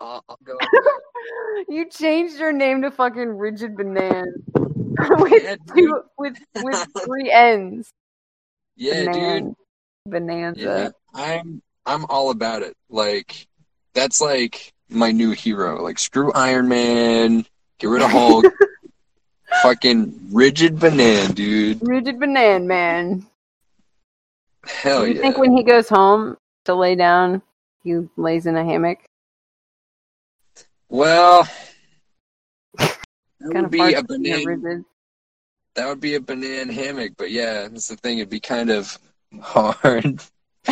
I'll, I'll go. You changed your name to fucking Rigid Banana with two, with with three N's. yeah, dude. Banan- Bonanza. Yeah, I'm I'm all about it. Like that's like my new hero. Like screw Iron Man, get rid of Hulk. Fucking rigid banana, dude. Rigid Banana Man. Hell Do you yeah. think when he goes home to lay down, he lays in a hammock? Well, that would be a banana. That would be a banana hammock. But yeah, that's the thing. It'd be kind of hard.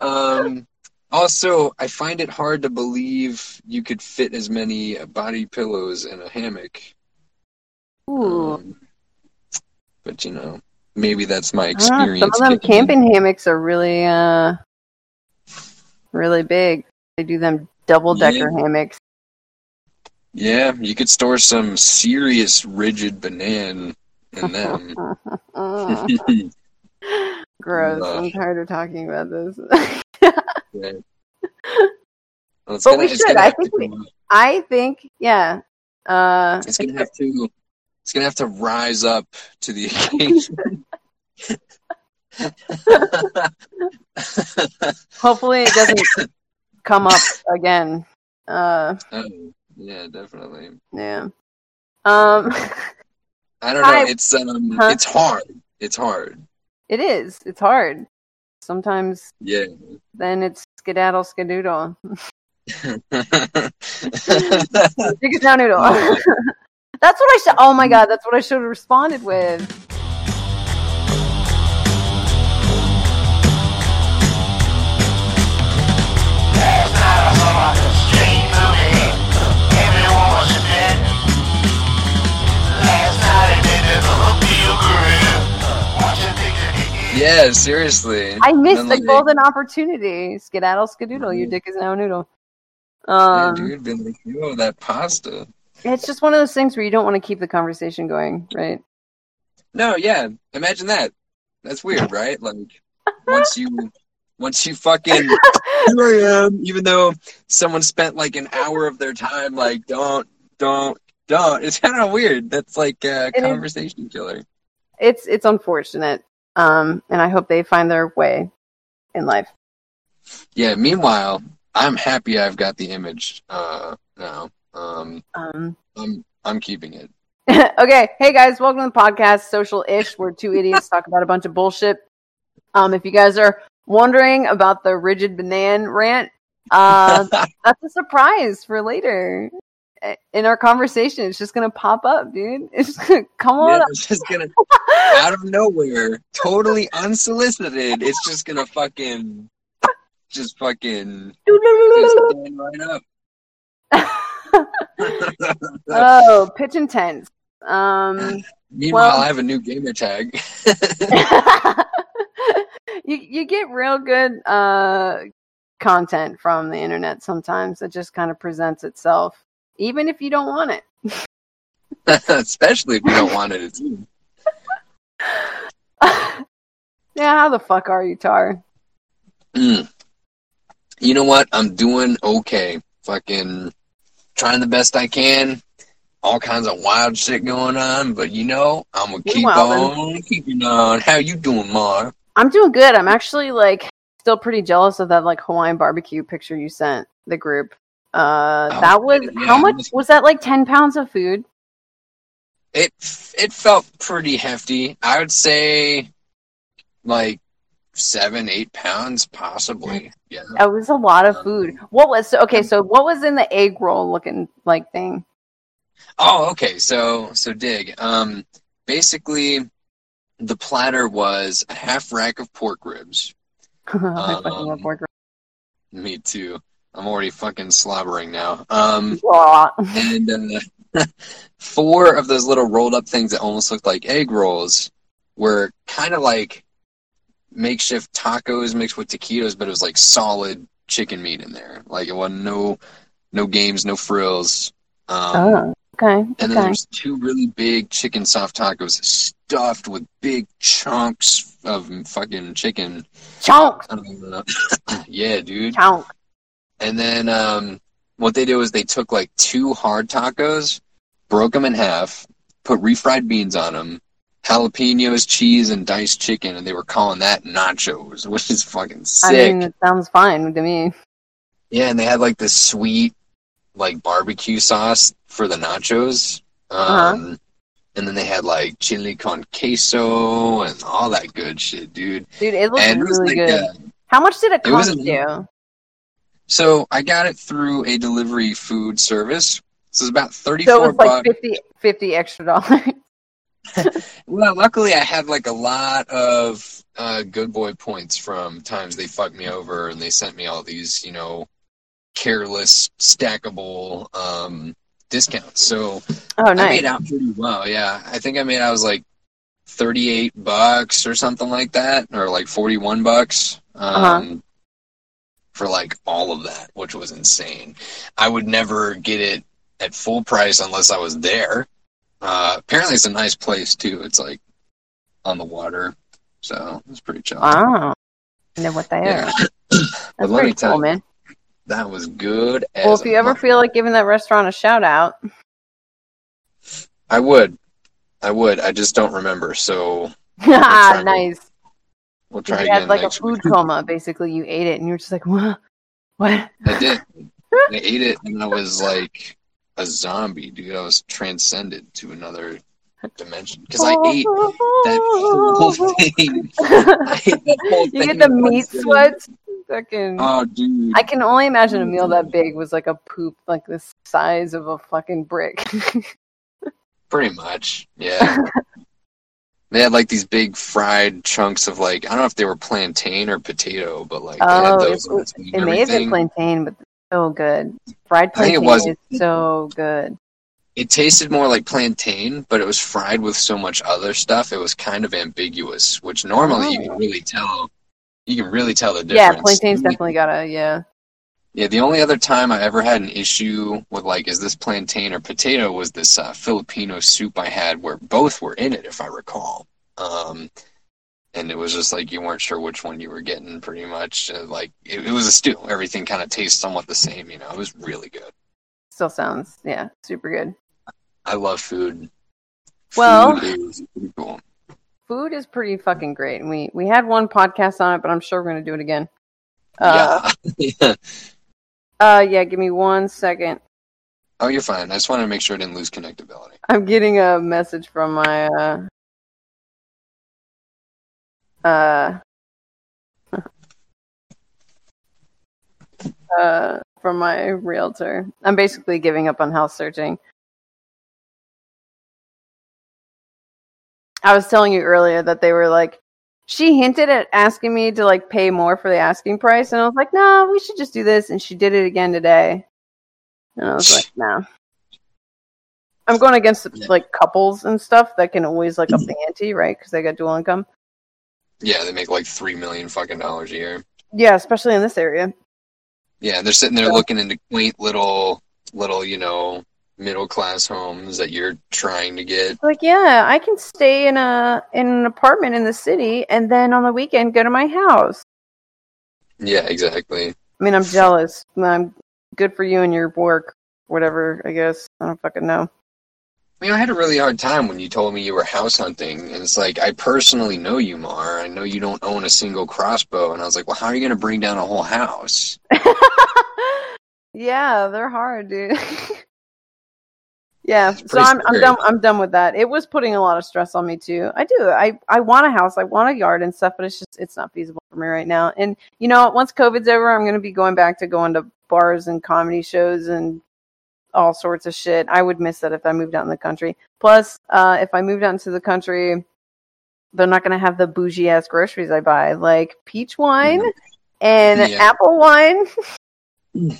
um. Also, I find it hard to believe you could fit as many body pillows in a hammock. Ooh. Um, but you know, maybe that's my I don't know, experience. some of them kicking in. camping hammocks are really uh really big. They do them double decker hammocks. Yeah, you could store some serious rigid banana in them. Gross. Ugh. I'm tired of talking about this. Yeah. Well, But we should. I think we- I think, yeah. Uh It's gonna have to. It's gonna have to rise up to the occasion. hopefully it doesn't come up again. Uh Oh, yeah, definitely. yeah. Um I don't know. Hi. It's um, Huh? it's hard. It's hard. it is. It's hard. Sometimes Yeah. then it's skedaddle skedoodle. Chicken noodle. that's what I should. Oh my god, that's what I should have responded with. Hit seriously. I missed the like, golden opportunity. Skedaddle skedoodle. Your Mhm. dick is now a noodle. Yeah, Um, dude, been like, yo, that pasta. it's just one of those things where you don't want to keep the conversation going, right? No, yeah. Imagine that. That's weird, right? Like once you once you fucking here I am, even though someone spent like an hour of their time like don't don't don't. It's kind of weird. That's like a It is. conversation killer. It's it's unfortunate. Um, and I hope they find their way in life. Yeah. Meanwhile, I'm happy I've got the image uh, now. Um, Um, I'm I'm keeping it. okay, hey guys, welcome to the podcast Social Ish, where two idiots talk about a bunch of bullshit. Um, if you guys are wondering about the rigid banana rant, uh, that's a surprise for later in our conversation. It's just gonna pop up, dude. It's just gonna come on Yeah, it's just gonna out of nowhere, totally unsolicited. It's just gonna fucking, just fucking, just stand right up. oh, pitch intense. Um, Meanwhile, well- I have a new gamer tag. you you get real good uh content from the internet sometimes. It just kind of presents itself, even if you don't want it. Especially if you don't want it. Yeah, how the fuck are you, Tar? Mm. You know what? I'm doing okay. Fucking trying the best I can. All kinds of wild shit going on, but you know, I'm gonna keep on keeping on. How you doing, Mar? I'm doing good. I'm actually like still pretty jealous of that like Hawaiian barbecue picture you sent the group. Uh, Oh, that was yeah, how much was- that? Like ten pounds of food? It it felt pretty hefty. I would say like seven, eight pounds, possibly. Yeah. That was a lot of food. What was okay? So what was in the egg roll looking like thing? Oh, okay. So so dig. Um, basically, the platter was a half rack of pork ribs. I fucking love Um, pork. Me too. I'm already fucking slobbering now. Um, and uh, four of those little rolled up things that almost looked like egg rolls were kind of like makeshift tacos mixed with taquitos, but it was like solid chicken meat in there. Like it wasn't no no games, no frills. Um, Oh, okay. And then Okay. there's two really big chicken soft tacos stuffed with big chunks of fucking chicken. Chunk, I don't know. yeah, dude. chunk. And then um, what they did was they took like two hard tacos, broke them in half, put refried beans on them, jalapenos, cheese, and diced chicken, and they were calling that nachos, which is fucking sick. I mean, it sounds fine to me. yeah, and they had like this sweet, like barbecue sauce for the nachos. Um, Uh-huh. And then they had like chili con queso and all that good shit, dude. Dude, it looks and it was really like, good. uh, How much did it it was cost you? So I got it through a delivery food service. So it's about So 34 it was like bucks. 50, 50 extra dollars. Well, luckily I had like a lot of uh, good boy points from times they fucked me over and they sent me all these, you know, careless, stackable um, discounts. So oh, I made out pretty well. Yeah, I think I made out was like thirty-eight bucks or something like that, or like forty-one bucks. Um, Uh-huh. For like all of that, which was insane. I would never get it at full price unless I was there. Uh, apparently, it's a nice place too. It's like on the water, so it's pretty chill. Wow. I know what they Yeah. are. But That's let me tell cool, you, man. That was good. Well, if you ever feel like giving that restaurant a shout out, I would, I would. I just don't remember. So nice. We'll try You had like a food week. coma. Basically, you ate it and you were just like, what? What? I did. I ate it and I was like a zombie, dude. I was transcended to another dimension because I oh. ate that whole thing. I ate that whole you thing get the meat sweats. Fucking. Oh, dude. I can only imagine a meal mm-hmm. that big was like a poop, like the size of a fucking brick. Pretty much, yeah. They had like these big fried chunks of like I don't know if they were plantain or potato, but like they had Oh, those it- it may have been plantain, but so good. Fried I think it plantain was. is so good. It tasted more like plantain, but it was fried with so much other stuff. It was kind of ambiguous, which normally you Oh. can really tell. You can really tell the difference. Yeah, plantain's definitely got a yeah. Yeah, the only other time I ever had an issue with like, is this plantain or potato, was this uh, Filipino soup I had where both were in it, if I recall. Um, and it was just like you weren't sure which one you were getting, pretty much. Uh, like it, it was a stew. Everything kind of tastes somewhat the same. You know, it was really good. Still sounds yeah, super good. I love food. Well- food is pretty cool. Food is pretty fucking great. And we we had one podcast on it, but I'm sure we're gonna do it again. Uh, yeah. uh yeah, give me one second. Oh, you're fine. I just wanted to make sure I didn't lose connectability. I'm getting a message from my uh uh uh from my realtor. I'm basically giving up on house searching. I was telling you earlier that they were like she hinted at asking me to like pay more for the asking price and I was like, "No, we should just do this." And she did it again today. And I was like, "No." I'm going against like couples and stuff that can always like up the mm-hmm. ante, right? Because they got dual income. Yeah, they make like three million fucking dollars a year. Yeah, especially in this area. Yeah, they're sitting there Yeah. looking into quaint little, little, you know, middle class homes that you're trying to get. Like, yeah, I can stay in a in an apartment in the city, and then on the weekend go to my house. Yeah, exactly. I mean, I'm jealous. I'm good for you and your work, whatever. I guess I don't fucking know. I mean, I had a really hard time when you told me you were house hunting, and it's like I personally know you, Mar. I know you don't own a single crossbow, and I was like, well, how are you going to bring down a whole house? yeah, they're hard, dude. yeah, It's so I'm I'm done. I'm done with that. It was putting a lot of stress on me too. I do. I I want a house. I want a yard and stuff, but it's just it's not feasible for me right now. And you know, once COVID's over, I'm going to be going back to going to bars and comedy shows and all sorts of shit. I would miss that if I moved out in the country. Plus, uh, if I moved out into the country, they're not going to have the bougie ass groceries I buy, like peach wine and Yeah. apple wine.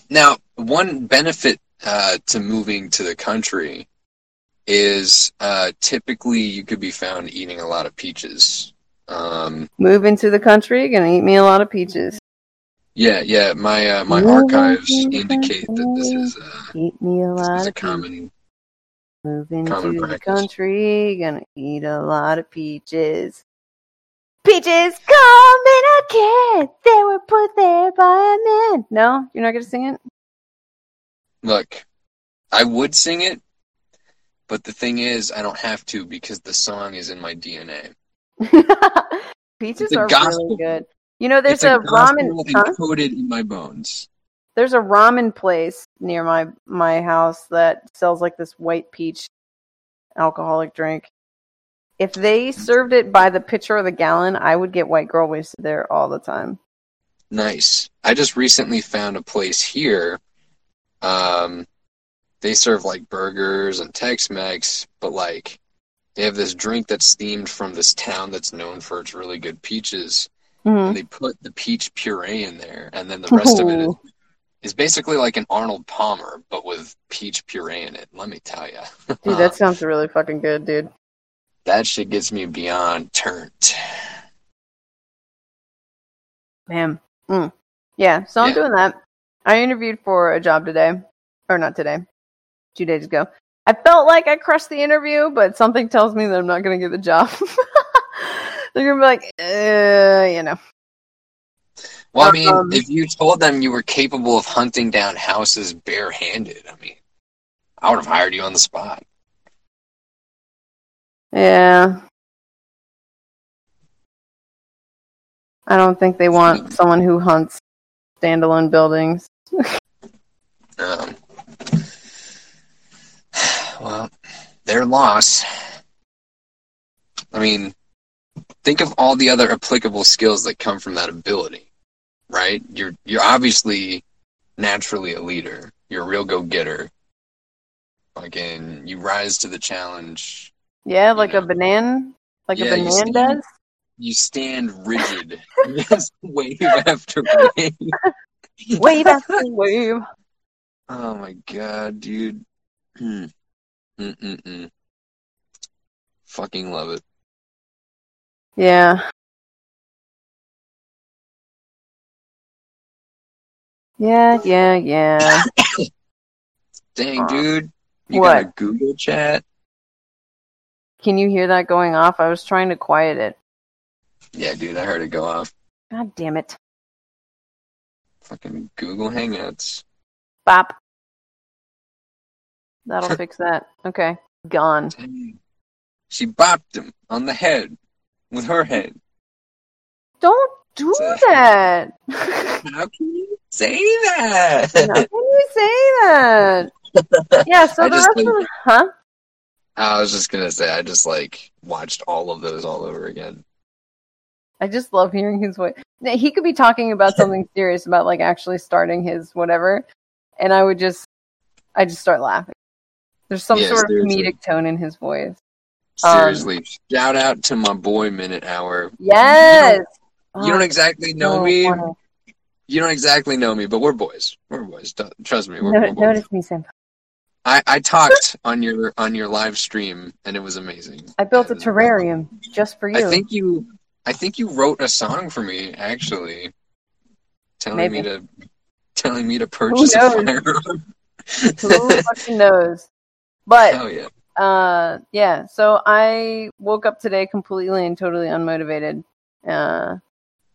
Now, one benefit uh, to moving to the country is uh, typically you could be found eating a lot of peaches. Um, Move into the country, gonna eat me a lot of peaches. yeah, yeah. My uh, my Moving archives indicate that this is uh, Eat me a this is lot a of peaches. common. Move into common the country, gonna eat a lot of peaches. Peaches come in a can. They were put there by a man. No, you're not gonna sing it. Look, I would sing it, but the thing is, I don't have to because the song is in my DNA. Peaches are gospel. really good. You know, there's a, gospel ramen. Huh? encoded in my bones. There's a ramen place near my my house that sells like this white peach alcoholic drink. If they served it by the pitcher or the gallon, I would get white girl wasted there all the time. Nice. I just recently found a place here. Um, they serve like burgers and Tex-Mex, but like they have this drink that's themed from this town that's known for its really good peaches, Mhm. and they put the peach puree in there, and then the rest of it is, is basically like an Arnold Palmer, but with peach puree in it. Let me tell you, Dude, that sounds really fucking good, dude. that shit gets me beyond turned. Man. Mm. Yeah, so I'm Yeah. doing that. I interviewed for a job today. Or not today. Two days ago. I felt like I crushed the interview, but something tells me that I'm not going to get the job. They're going to be like, uh, you know. Well, I mean, Um, if you told them you were capable of hunting down houses barehanded, I mean, I would have hired you on the spot. Yeah. I don't think they want someone who hunts standalone buildings. Um, well, their loss. I mean, think of all the other applicable skills that come from that ability, right? You're you're obviously naturally a leader. You're a real go-getter. Fucking, you rise to the challenge. Yeah, like know. a banana, like Yeah, a banana does. You stand rigid. Just wave after wave. Wave after wave. Oh my god, dude. Hmm. Mm-mm-mm. Fucking love it. Yeah. Yeah, yeah, yeah. Dang, dude. You what? got a Google chat? Can you hear that going off? I was trying to quiet it. Yeah, dude, I heard it go off. God damn it. Fucking Google Hangouts. Bop. That'll fix that. Okay. Gone. She bopped him on the head with her head. Don't do So- that. How can you say that? How can you say that? Yeah, so I the rest of think- the huh? I was just gonna say I just like watched all of those all over again. I just love hearing his voice. Now, He could be talking about something serious about like actually starting his whatever, and I would just, I just start laughing. There's some Yeah, sort of comedic tone in his voice. Um, Seriously, shout out to my boy Minute Hour. Yes. You don't exactly know Oh, me. funny. You don't exactly know me, but we're boys. We're boys. Trust me. We're, No- we're boys. notice me, Sam. I, I talked on your on your live stream, and it was amazing. I built a terrarium just for you. I think you, I think you wrote a song for me actually, telling me to, telling me to purchase a firearm. Who fucking knows? But Hell yeah! uh, yeah. So I woke up today completely and totally unmotivated. Uh,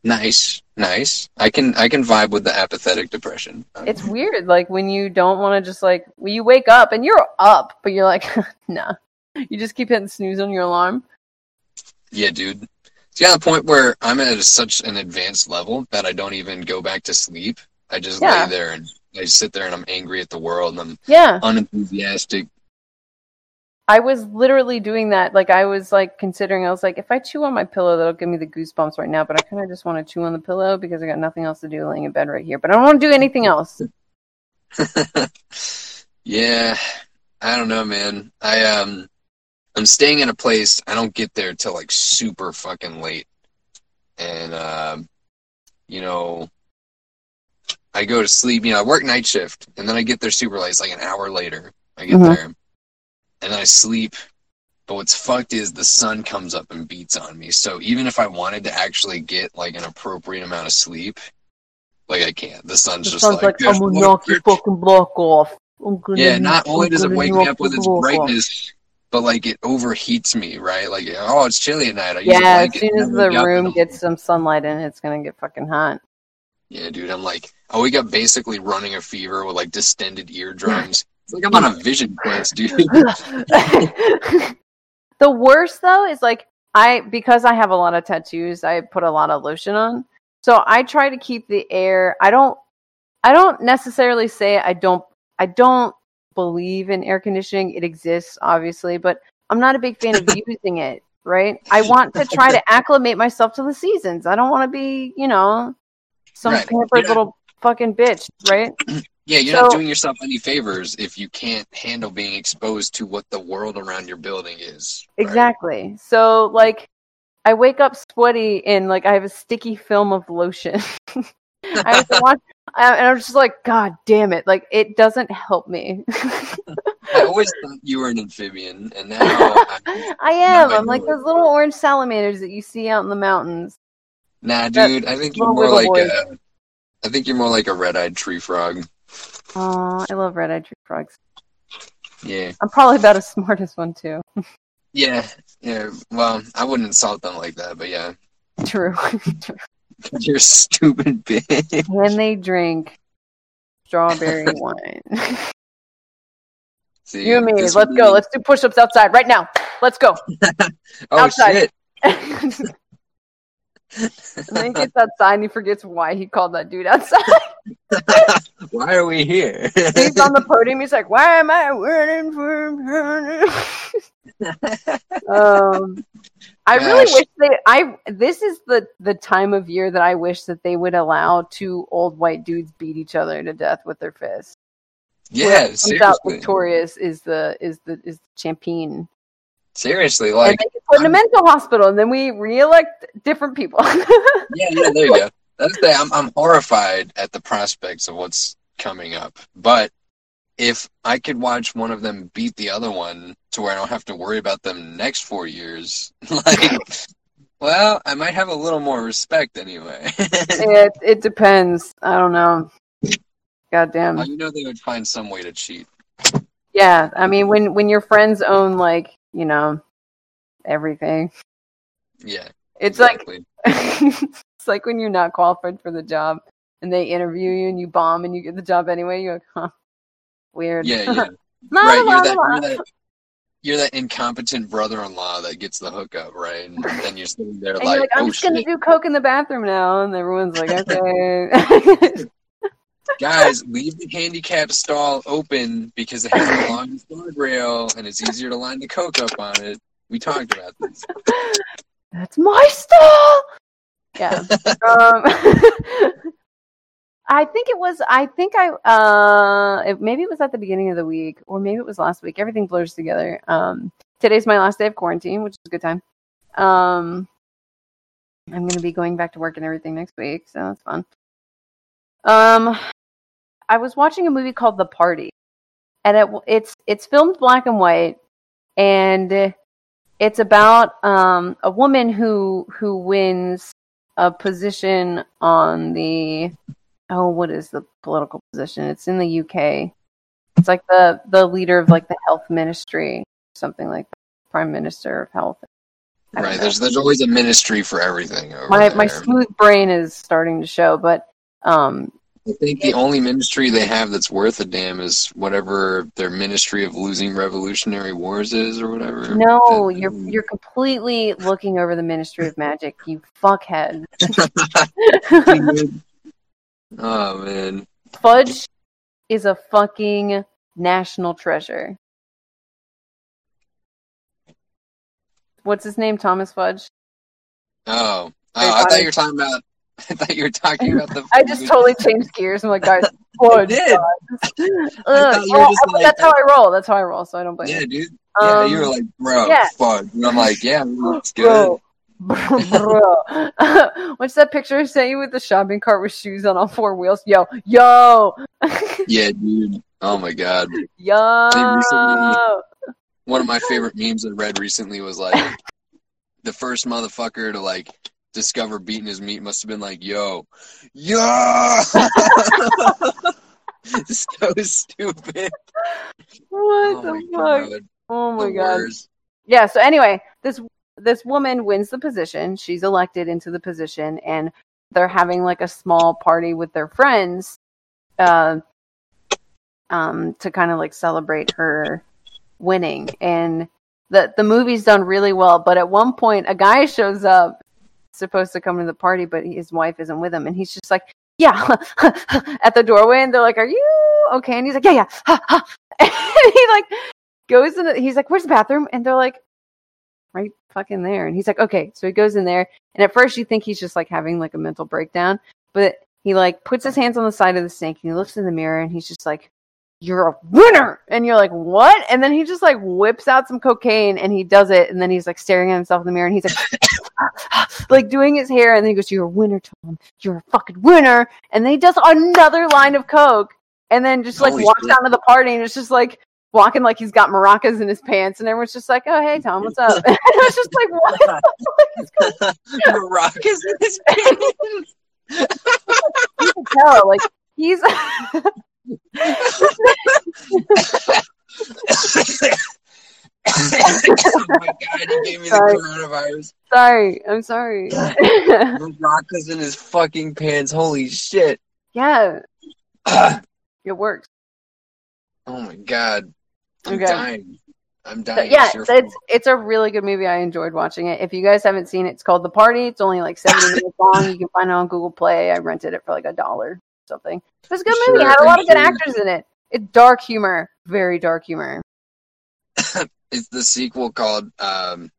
Nice, nice. I can I can vibe with the apathetic depression. it's weird, like when you don't want to just like when you wake up and you're up, but you're like, nah. You just keep hitting snooze on your alarm. Yeah, dude. It's to the point where I'm at such an advanced level that I don't even go back to sleep. I just Yeah. lay there and I sit there and I'm angry at the world and I'm Yeah, unenthusiastic. I was literally doing that. Like I was like considering. I was like, if I chew on my pillow, that'll give me the goosebumps right now. But I kind of just want to chew on the pillow because I got nothing else to do laying in bed right here. But I don't want to do anything else. yeah, I don't know, man. I um, I'm staying in a place. I don't get there till like super fucking late, and um, you know, I go to sleep. You know, I work night shift, and then I get there super late. It's like an hour later. I get Mhm. there, and then I sleep. But what's fucked is the sun comes up and beats on me. So even if I wanted to actually get like an appropriate amount of sleep, like I can't. The sun's It just like, "Guess I'm gonna knock your fucking block off. Yeah, not only does it wake me up with its brightness. off. But like it overheats me, right? Like oh, it's chilly at night. I Yeah, as soon as the room gets some sunlight in, it's gonna get fucking hot. Yeah, dude, I'm like, I wake up basically running a fever with like distended eardrums. It's like I'm on a vision quest, dude. the worst though is like I because I have a lot of tattoos, I put a lot of lotion on. So I try to keep the air. I don't I don't necessarily say I don't I don't believe in air conditioning. It exists obviously, but I'm not a big fan of using it, right? I want to try to acclimate myself to the seasons. I don't want to be, you know, some Right. pampered little fucking bitch, right? Yeah, you're not doing yourself any favors if you can't handle being exposed to what the world around your building is. right? Exactly. So like I wake up sweaty and like I have a sticky film of lotion. I have to watch I- and I'm just like, God damn it. Like it doesn't help me. I always thought you were an amphibian, and now I, I am. I I'm like those little orange salamanders that you see out in the mountains. nah, dude. I think you're more like wiggle a, I think you're more like a red-eyed tree frog. Oh, I love red-eyed tree frogs. Yeah, I'm probably about as smart as one too. yeah, yeah. Well, I wouldn't insult them like that, but yeah, True. you're stupid bitch. Can they drink strawberry wine? See, you and me. Let's would go. be- Let's do push-ups outside right now. Let's go. Oh outside. shit! And then he gets outside and he forgets why he called that dude outside. Why are we here? He's on the podium. He's like, "Why am I running for?" um, I really wish they. I this is the the time of year that I wish that they would allow two old white dudes beat each other to death with their fists. yeah, comes out victorious is the is the is the champion. Seriously, and like, they get put in a mental hospital, and then we re-elect different people. yeah, yeah, there you go. That's the I'm I'm horrified at the prospects of what's coming up, but if I could watch one of them beat the other one to where I don't have to worry about them next four years, like, well, I might have a little more respect anyway. it it depends. I don't know. Goddamn. Oh, you know they would find some way to cheat. Yeah, I mean when when your friends own like you know everything, Yeah, it's exactly. like it's like when you're not qualified for the job and they interview you and you bomb and you get the job anyway. You're like, huh, weird. yeah, yeah. La, right, la, you're that, you're that you're that incompetent brother-in-law that gets the hookup, right? And then you're sitting there like, like, I'm oh just gonna do coke in the bathroom now, and everyone's like, okay. Guys, leave the handicap stall open because it has the longest guardrail and it's easier to line the coke up on it. We talked about this. That's my stall. Yeah. um, I think it was. I think I. Uh, it, maybe it was at the beginning of the week, or maybe it was last week. Everything blurs together. Um, today's my last day of quarantine, which is a good time. Um, I'm going to be going back to work and everything next week, so that's fun. Um, I was watching a movie called The Party, and it it's it's filmed black and white, and it's about um, a woman who who wins a position on the oh what is the political position? It's in the UK. It's like the the leader of like the health ministry, something like that. Prime Minister of Health. Right. know. There's there's always a ministry for everything My there. my smooth brain is starting to show, but um I think the only ministry they have that's worth a damn is whatever their ministry of losing revolutionary wars is or whatever. no, That- you're you're completely looking over the Ministry of Magic, you fuckhead. oh man. Fudge is a fucking national treasure. What's his name? Thomas Fudge. Oh. Oh, I thought you were talking about I thought you were talking about the I just totally changed gears. I'm like, guys, Fudge. did. Ugh. thought Well, just like- that's how I roll. That's how I roll. So I don't blame Yeah, you. dude. Yeah, you were Um, like, bro, yeah. fuck. And I'm like, yeah, it's good. Bro, bro. What's that picture I sent you with the shopping cart with shoes on all four wheels? Yo, yo, Yeah, dude. Oh my god. yo. recently- One of my favorite memes I read recently was like the first motherfucker to like discover beating his meat must have been like, yo, yo so stupid. What Oh the my fuck? god. Oh my the god. worst. Yeah. So anyway, this this woman wins the position. She's elected into the position, and they're having like a small party with their friends, uh, um, to kind of like celebrate her winning. And the the movie's done really well. But at one point, a guy shows up, supposed to come to the party, but his wife isn't with him, and he's just like, "Yeah," at the doorway, and they're like, "Are you okay?" And he's like, "Yeah, yeah," and he like goes in. The, he's like, "Where's the bathroom?" And they're like, "Right fucking there." And he's like, "Okay." So he goes in there, and at first you think he's just like having like a mental breakdown, but he like puts his hands on the side of the sink and he looks in the mirror and he's just like, "You're a winner," and you're like, "What?" And then he just like whips out some cocaine and he does it, and then he's like staring at himself in the mirror and he's like, like doing his hair, and then he goes, "You're a winner, Tom. You're a fucking winner." And then he does another line of coke, and then just like Holy walks shit. out of the party, and it's just like walking like he's got maracas in his pants, and everyone's just like, "Oh, hey, Tom, what's up?" And I was just like, "What?" Maracas in his pants. You can tell, like he's oh my god, he gave me the Sorry. coronavirus. sorry. I'm sorry. Maracas in his fucking pants. Holy shit. yeah, oh it works. Oh my god. I'm Okay. dying. I'm dying. yeah, It's it's it's a really good movie. I enjoyed watching it. If you guys haven't seen it, it's called The Party. It's only like 70 minutes long. You can find it on Google Play. I rented it for like a dollar or something. It was a good Sure, movie. It had a lot of good sure. actors in it. It's dark humor, very dark humor. It's the sequel called um,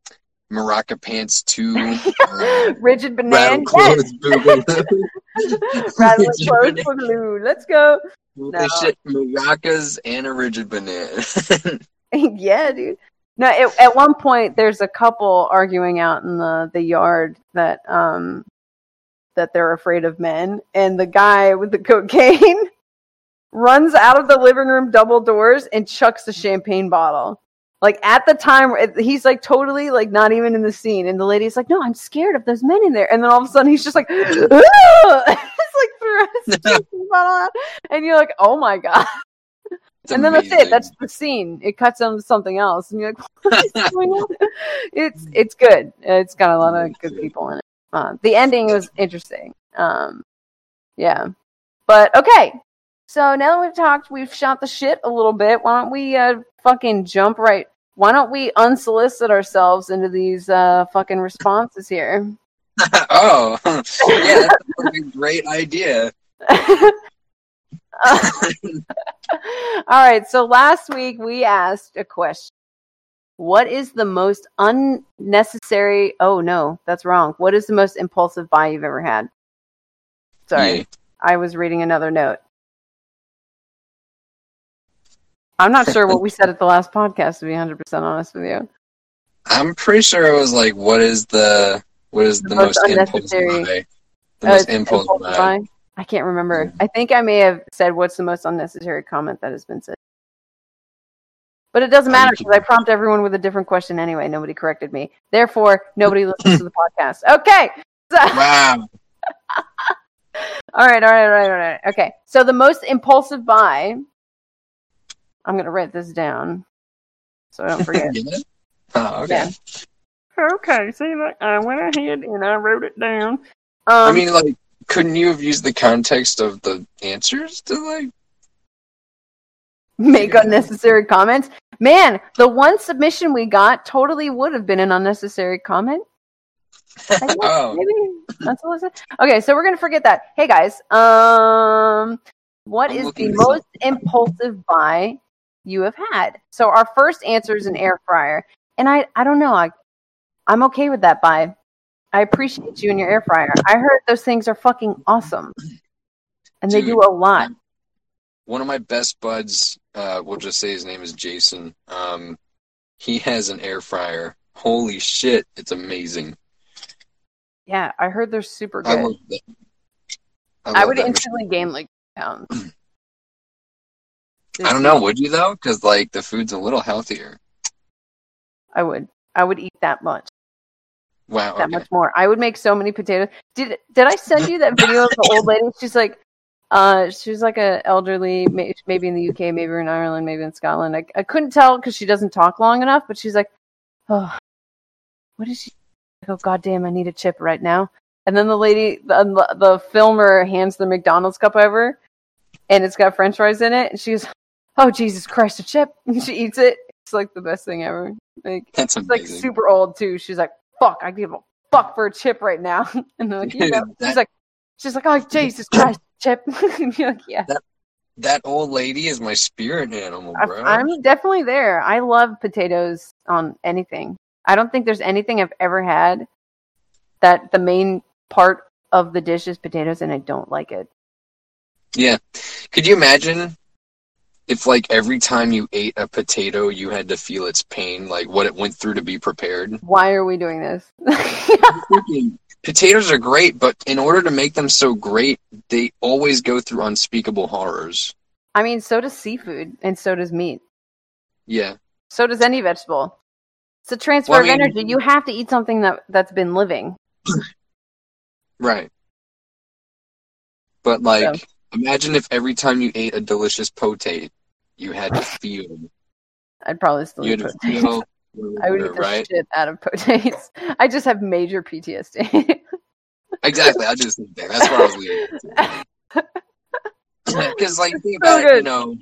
Maraca Pants 2. uh, Rigid Banana. Clothes. Yes, Rattle Clothes Banana. Boogaloo. Let's go. No. shit, maracas and a rigid banana. yeah, dude. No, it, at one point there's a couple arguing out in the the yard that um that they're afraid of men, and the guy with the cocaine runs out of the living room double doors and chucks the champagne bottle. Like at the time, he's like totally like not even in the scene, and the lady's like, "No, I'm scared of those men in there." And then all of a sudden, he's just like, it's like threw his bottle out, and you're like, "Oh my god!" It's and then that's it. That's the scene. It cuts on to something else, and you're like, "What is going on?" It's it's good. It's got a lot of good people in it. Uh, the ending was interesting. Um, yeah, but okay. So now that we've talked, we've shot the shit a little bit. Why don't we uh, fucking jump right? Why don't we unsolicit ourselves into these uh, fucking responses here? oh, yeah, that's a great idea. All right. So last week we asked a question. What is the most unnecessary? Oh no, that's wrong. What is the most impulsive buy you've ever had? Sorry, Yeah. I was reading another note. I'm not sure what we said at the last podcast. To be 100 percent honest with you, I'm pretty sure it was like, what is the what is The the, most most, impulsive unnecessary- buy? The Uh, most impulsive buy. buy? I can't remember. I think I may have said what's the most unnecessary comment that has been said. But it doesn't Oh, matter because I prompt everyone with a different question anyway. Nobody corrected me. Therefore, nobody listens to the podcast. Okay. So, Wow. all right, all right, all right, all right. Okay. So the most impulsive buy. I'm going to write this down so I don't forget. Oh, okay. Yeah. okay. See, look, I went ahead and I wrote it down. Um, I mean, like, couldn't you have used the context of the answers to like? make unnecessary comments. Man, the one submission we got totally would have been an unnecessary comment. Guess Oh, maybe that's what I said. Okay, so we're gonna forget that. Hey guys, um, what I'm is the most impulsive buy you have had? So our first answer is an air fryer, and I I don't know, I I'm okay with that buy. I appreciate you and your air fryer. I heard those things are fucking awesome, and they do a lot. one of my best buds, uh, we'll just say his name is Jason. Um, he has an air fryer. Holy shit, it's amazing. Yeah, I heard they're super I good. that. I, I would instantly gain like pounds. I don't know. Would you though? Because like the food's a little healthier. I would. I would eat that much. Wow. That Okay. much more. I would make so many potatoes. Did did I send you that video of the old lady? She's like, Uh, she was like a elderly, maybe in the UK, maybe in Ireland, maybe in Scotland. I, I couldn't tell because she doesn't talk long enough. But she's like, "Oh, what is she?" Go, "God damn, I need a chip right now." And then the lady, the, the filmer, hands the McDonald's cup over, and it's got French fries in it. And she goes, "Oh Jesus Christ, a chip!" And she eats it. It's like the best thing ever. Like That's it's like super old too. She's like, "Fuck, I give a fuck for a chip right now." And like, you know. That- she's like, she's like, "Oh Jesus Christ, chip!" and you're like, "Yeah." that old lady is my spirit animal, I- bro. I'm definitely there. I love potatoes on anything. I don't think there's anything I've ever had that the main part of the dish is potatoes and I don't like it. Yeah. Could you imagine if, like, every time you ate a potato, you had to feel its pain, like what it went through to be prepared? Why are we doing this? Potatoes are great, but in order to make them so great, they always go through unspeakable horrors. I mean, so does seafood and so does meat. Yeah. So does any vegetable. It's a transfer Well, I of energy. You have to eat something that that's been living. Right. But, like, imagine if every time you ate a delicious potate, you had to feel. I'd probably still You eat feel. I would eat the right? shit out of potatoes. I just have major PTSD. Exactly. I just think that. That's where I was leading. Because, like, think So it, you know,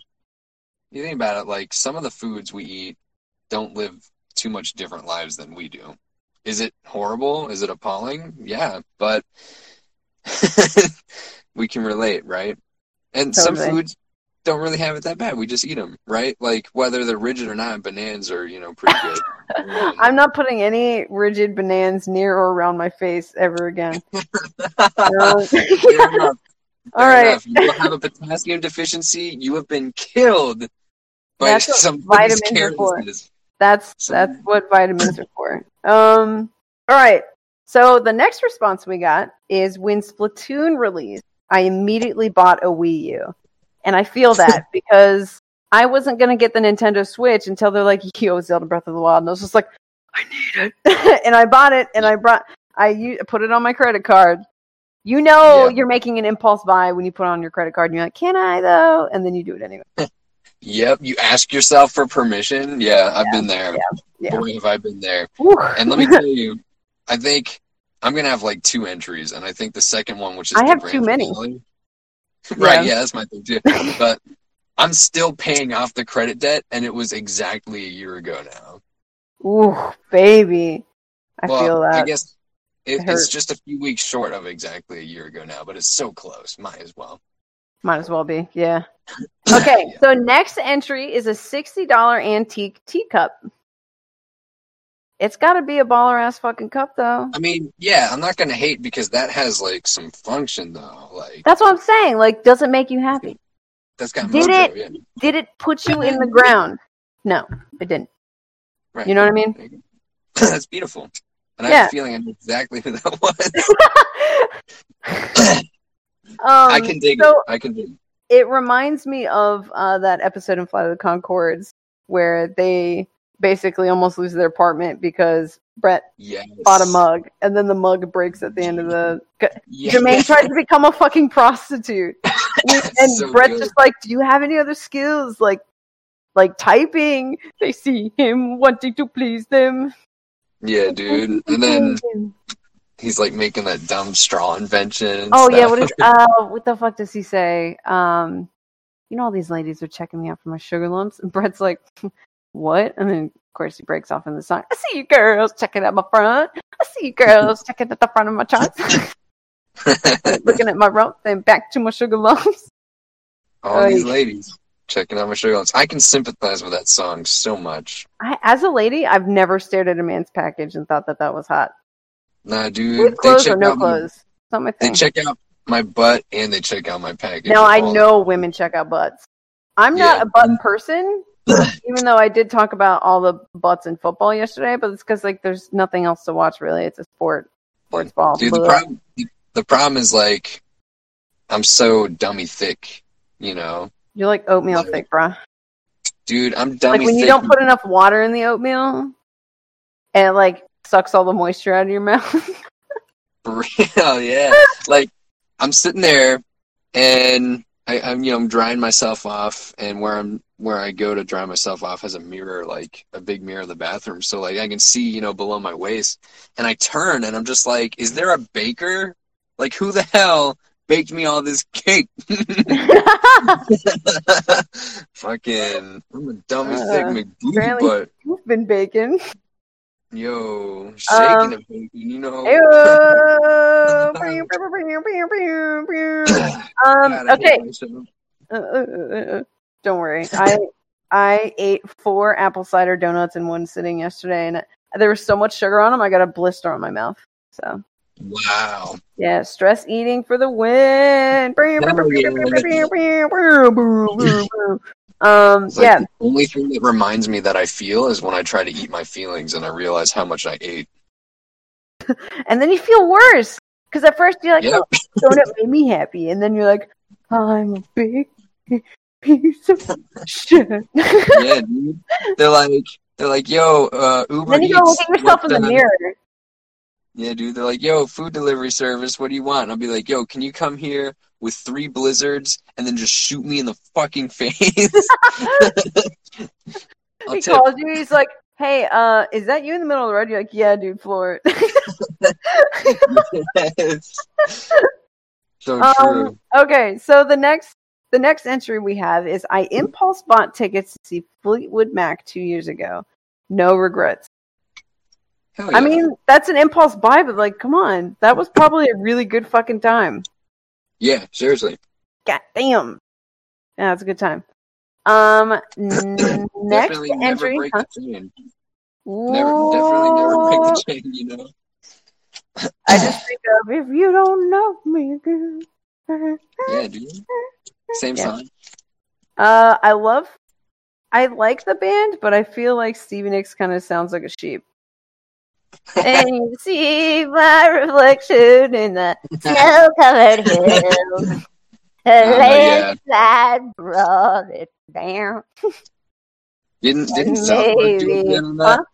you think about it, like, some of the foods we eat don't live too much different lives than we do. Is it horrible? Is it appalling? Yeah, but we can relate, right? And some foods don't really have it that bad. We just eat them, right? Like, whether they're rigid or not, bananas are, you know, pretty good. I'm not putting any rigid bananas near or around my face ever again. No. Fair enough. All right. You have a potassium deficiency. You have been killed by some vitamins are for. carelessness. That's So- that's what vitamins are for. Um. All right. So the next response we got is when Splatoon released, I immediately bought a Wii U, and I feel that because I wasn't gonna get the Nintendo Switch until they're like, "Yo, Zelda Breath of the Wild," and I was just like, "I need it," and I bought it, and I brought I u- put it on my credit card. You know Yeah. you're making an impulse buy when you put it on your credit card, and you're like, "Can I though?" And then you do it anyway. Yep. You ask yourself for permission. Yeah, I've been there. yeah. Boy, have I been there. And let me tell you, I think I'm gonna have like two entries, and I think the second one, which is I have too many. finale- right? Yeah. Yeah, that's my thing too. But I'm still paying off the credit debt, and it was exactly a year ago now. Ooh, baby. I well, feel that. I guess it, It it's just a few weeks short of exactly a year ago now, but it's so close. Might as well. Might as well be. Yeah. Okay. Yeah. So next entry is a $60 antique teacup. It's got to be a baller ass fucking cup, though. I mean, yeah, I'm not gonna hate because that has like some function though. Like That's what I'm saying. Like, does it make you happy? that's got Did mojo. it? Yeah. Did it put you in the ground? No, it didn't. Right. You know what I mean? that's beautiful. And I Yeah. have a feeling I know exactly who that was. um, I can dig so it. I can dig it. it reminds me of uh, that episode in Flight of the Conchords where they basically almost lose their apartment because Brett Yes. bought a mug and then the mug breaks at the end of the. Yeah. Jermaine tried to become a fucking prostitute, and, and So Brett's good. just like, "Do you have any other skills like, like typing?" They see him wanting to please them. Yeah, dude. And then he's like making that dumb straw invention. oh yeah, what is? Uh, what the fuck does he say? Um, you know, all these ladies are checking me out for my sugar lumps, and Brett's like, "What?" And then of course he breaks off in the song. I see you girls checking out my front. I see you girls checking at the front of my trunks, looking at my rump, then back to my sugar lumps. All these ladies checking out my sugar lumps. I can sympathize with that song so much. I, as a lady, I've never stared at a man's package and thought that that was hot. Nah, dude. With they clothes check or no out my- clothes? It's not my thing. They check out my butt and they check out my package. now I know women check out butts. I'm Yeah. not a butt person, even though I did talk about all the butts in football yesterday. But it's because like there's nothing else to watch really. It's a sport, sports ball. Dude, the problem, the problem is like, I'm so dummy thick, you know. You're like oatmeal Like, thick, bruh. Dude, I'm dummy Like when you don't put enough water in the oatmeal, and it like sucks all the moisture out of your mouth. For real, yeah. like I'm sitting there and I, I'm you know I'm drying myself off, and where I'm where I go to dry myself off has a mirror, like a big mirror in the bathroom, so like I can see you know below my waist, and I turn and I'm just like, is there a baker? Like who the hell baked me all this cake? Fucking, I'm the dumbest Uh, thing apparently- but You've been baking. yo, shaking Um, baking, you know. Um, God, I hate okay. uh, uh, Don't worry. I I ate four apple cider donuts in one sitting yesterday, and there was so much sugar on them, I got a blister on my mouth. So Wow. yeah, stress eating for the win. Um, like yeah, the only thing that reminds me that I feel is when I try to eat my feelings and I realize how much I ate. and then you feel worse because at first you're like, Yep. "Oh, donut made me happy," and then you're like, "I'm a big piece of shit." yeah, dude. They're like, they're like, yo, uh, Uber then you go look at yourself in the mirror. Yeah, dude. They're like, yo, food delivery service. What do you want? And I'll be like, yo, can you come here with three blizzards and then just shoot me in the fucking face? He tip. calls you. He's like, "Hey, uh, is that you in the middle of the road?" You're like, "Yeah, dude, floor it." Yes. so Um, true. okay, so the next the next entry we have is I impulse bought tickets to see Fleetwood Mac two years ago. No regrets. Hell I mean, that's an impulse buy, but like, come on, that was probably a really good fucking time. yeah, seriously. God damn. Yeah, it's a good time. Um, n- next definitely never entry. break huh? the chain. Never, definitely never break the chain. You know. I just think of if you don't know me, girl. Yeah, dude. Same Yeah. song. Uh, I love, I like the band, but I feel like Stevie Nicks kind of sounds like a sheep. and you see my reflection in the snow-covered hills. The Oh, yeah. landslide brought it down. Didn't didn't South Park do a bit on that? Huh?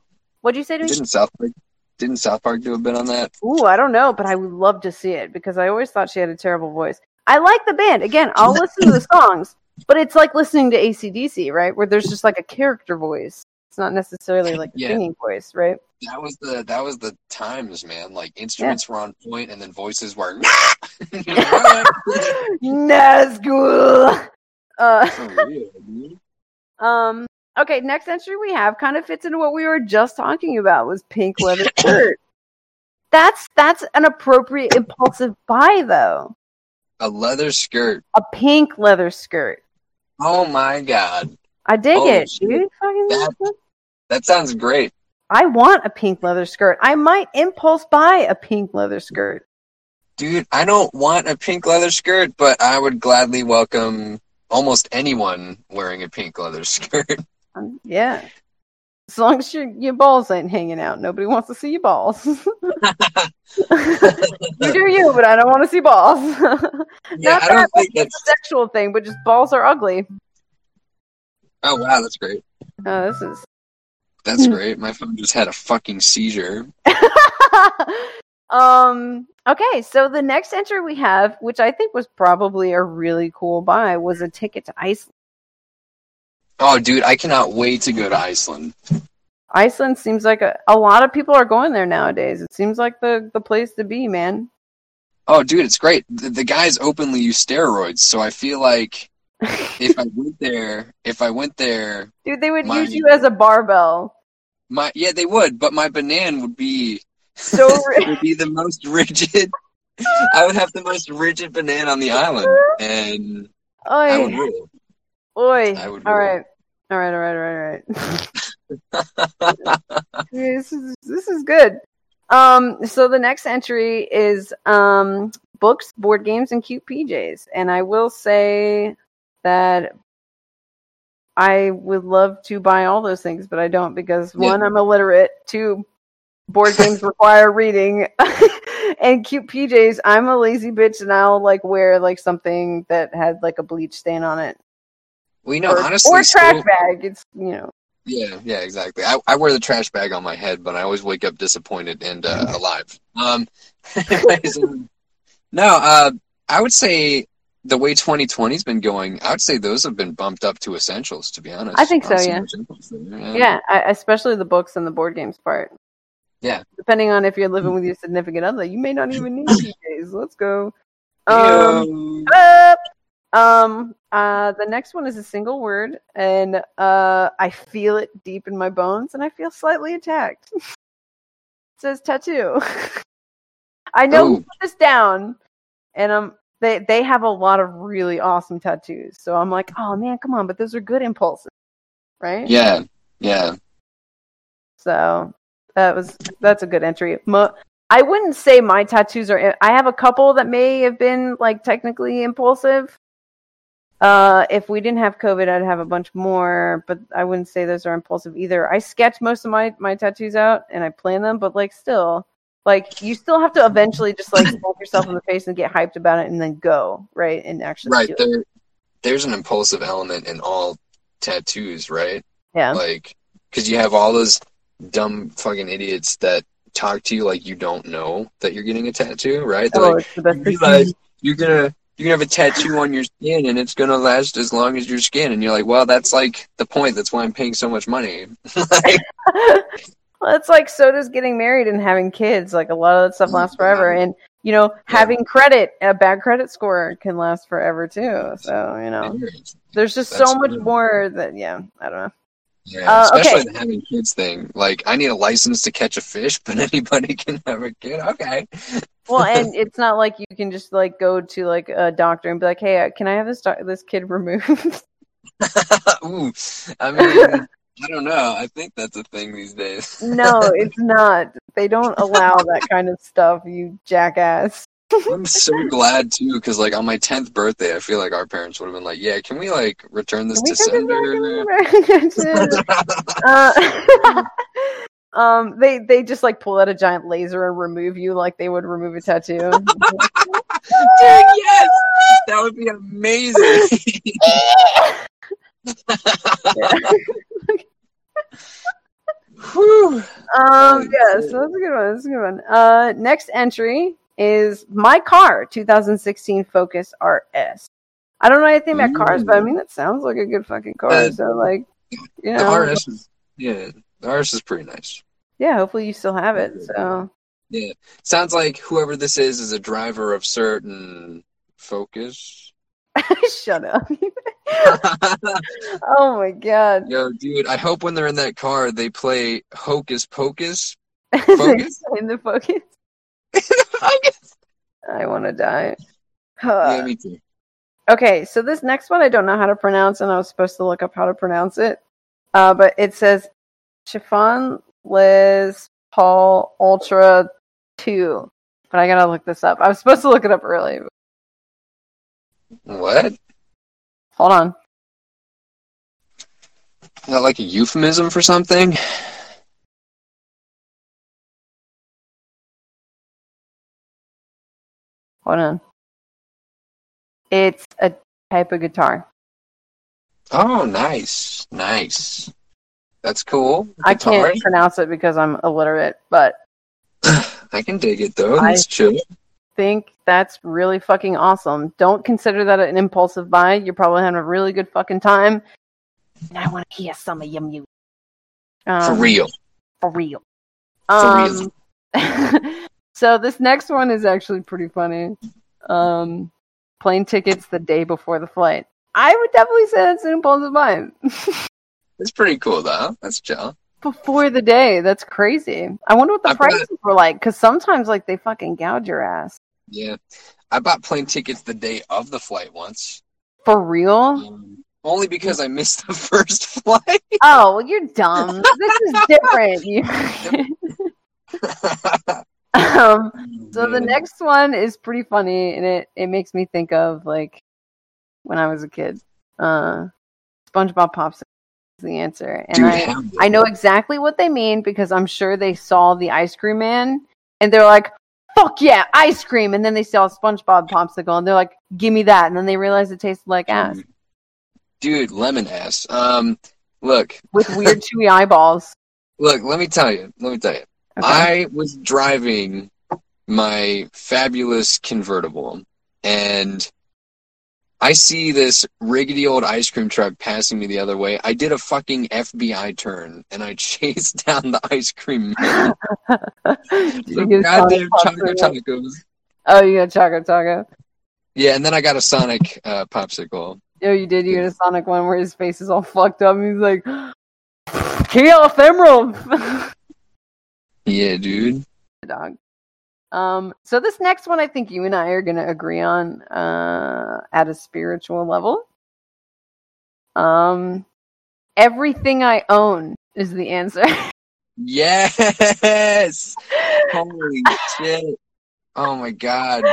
What'd you say to me? Didn't South Park didn't South Park do a bit on that? Ooh, I don't know, but I would love to see it because I always thought she had a terrible voice. I like the band. Again, I'll listen to the songs, but it's like listening to ACDC, right? Where there's just like a character voice. It's not necessarily like a Yeah. singing voice, right? That was the that was the times, man. Like instruments were on point, and then voices were. Nazgul. Uh, For real, dude. um. Okay, next entry we have kind of fits into what we were just talking about was pink leather shirt. That's that's an appropriate impulsive buy though. A leather skirt. A pink leather skirt. Oh my god, I dig Oh, it, shit. dude. Fucking That- that sounds great. I want a pink leather skirt. I might impulse buy a pink leather skirt. Dude, I don't want a pink leather skirt, but I would gladly welcome almost anyone wearing a pink leather skirt. Um, yeah. As long as your your balls ain't hanging out, nobody wants to see your balls. you do you, but I don't want to see balls. yeah, Not I don't think it's that's. a sexual thing, but just balls are ugly. Oh wow, that's great. Oh, this is. That's great. My phone just had a fucking seizure. um. Okay, so the next entry we have, which I think was probably a really cool buy, was a ticket to Iceland. Oh, dude, I cannot wait to go to Iceland. Iceland seems like a, a lot of people are going there nowadays. It seems like the the place to be, man. Oh, dude, it's great. The, the guys openly use steroids, so I feel like if I went there, if I went there, Dude, they would My- use you as a barbell. my yeah, they would, but my banana would be So would be the most rigid. I would have the most rigid banana on the island, and I would Oi, rule. oi. I would All right, all right, all right, all right, all right. this is this is good. Um, so the next entry is um books, board games, and cute PJs, and I will say that I would love to buy all those things, but I don't because one, I'm illiterate. Two, board games require reading, and cute PJs. I'm a lazy bitch, and I'll like wear like something that had like a bleach stain on it, Well, you know, or, honestly, or trash school- bag. It's you know. Yeah, yeah, exactly. I, I wear the trash bag on my head, but I always wake up disappointed and uh, alive. Um, no, uh, I would say the way 2020's been going, I would say those have been bumped up to essentials. To be honest, I think so, yeah. there. Yeah, I, especially the books and the board games part. Yeah. Depending on if you're living with your significant other, you may not even need PJs. Let's go. Um. Um, uh, the next one is a single word, and uh, I feel it deep in my bones, and I feel slightly attacked. it says tattoo. I know Ooh. put this down, and um, they they have a lot of really awesome tattoos. So I'm like, oh man, come on, but those are good impulses, right? yeah, yeah. So that was that's a good entry. Mo- I wouldn't say my tattoos are. I have a couple that may have been like technically impulsive. Uh, if we didn't have COVID, I'd have a bunch more, but I wouldn't say those are impulsive either. I sketch most of my my tattoos out and I plan them, but like still, like you still have to eventually just like smack yourself in the face and get hyped about it and then go right and actually Right do it. there, there's an impulsive element in all tattoos, right? Yeah, Like, because you have all those dumb fucking idiots that talk to you like you don't know that you're getting a tattoo, right? They're oh, like, it's the best. you realize you're gonna you're gonna have a tattoo on your skin and it's gonna last as long as your skin, and you're like, well, that's like the point. That's why I'm paying so much money. like, well, it's like so does getting married and having kids. Like a lot of that stuff lasts forever, and you know, having credit, a bad credit score can last forever too. So you know, there's just That's so much more that yeah, I don't know. Yeah, Uh, especially okay. the having kids thing. Like, I need a license to catch a fish, but anybody can have a kid. Okay. Well, and it's not like you can just like go to like a doctor and be like, "Hey, uh, can I have this doc- this kid removed?" Ooh, I mean, I don't know. I think that's a thing these days. no, it's not. They don't allow that kind of stuff. You jackass. I'm so glad too, because like on my tenth birthday, I feel like our parents would have been like, "Yeah, can we like return this to sender?" uh, um, they they just like pull out a giant laser and remove you like they would remove a tattoo. Dude, yes, that would be amazing. Um, yeah, so that's a good one. That's a good one. Uh, next entry is my car, 2016 Focus RS. I don't know anything about cars, but I mean that sounds like a good fucking car. Uh, so like, you The know, RS is yeah, the RS is pretty nice. yeah. Hopefully you still have it. So Yeah, sounds like whoever this is is a driver of certain Focus. shut up. oh my god. Yo, dude, I hope when they're in that car they play Hocus Pocus. Focus? in the focus. I want to die. yeah, me too. Okay, so this next one I don't know how to pronounce, and I was supposed to look up how to pronounce it. Uh, but it says Chiffon Les Paul Ultra 2. But I gotta look this up. I was supposed to look it up early. What? Hold on. that like a euphemism for something? Hold on. It's a type of guitar. Oh, nice, nice. That's cool. I can't pronounce it because I'm illiterate, but I can dig it though. That's chill. think that's really fucking awesome. Don't consider that an impulsive buy. You're probably having a really good fucking time. And I want to hear some of your music. Um, For real. For real. For Um, so this next one is actually pretty funny. Um, plane tickets the day before the flight. I would definitely say that's an impulsive buy. It's pretty cool though. That's chill. before the day. That's crazy. I wonder what the I prices were like because sometimes like they fucking gouge your ass. Yeah. I bought plane tickets the day of the flight once. For real? Um, only because I missed the first flight. Oh, well, you're dumb. this is different. Um, so the next one is pretty funny, and it it makes me think of like when I was a kid. Uh, SpongeBob Popsicle is the answer, and Dude, I. I know exactly what they mean because I'm sure they saw the ice cream man, and they're like. Fuck yeah, ice cream! And then they saw SpongeBob popsicle, and they're like, "Give me that!" And then they realize it tasted like ass Dude, lemon ass. Um, look, with weird chewy eyeballs. look. Let me tell you. Let me tell you. Okay. I was driving my fabulous convertible, and I see this riggedy old ice cream truck passing me the other way. I did a fucking FBI turn and I chased down the ice cream man. Did you Some get a goddamn choco tacos. Oh, you got Choco Taco. Yeah, and then I got a Sonic uh, popsicle. Oh, you did. You got a Sonic one where his face is all fucked up. And he's like, Chaos Emerald! Yeah, dude. dog. Um, so this next one, I think you and I are gonna agree on uh, at a spiritual level. Um, everything I own is the answer. Yes. Holy shit. Oh my god.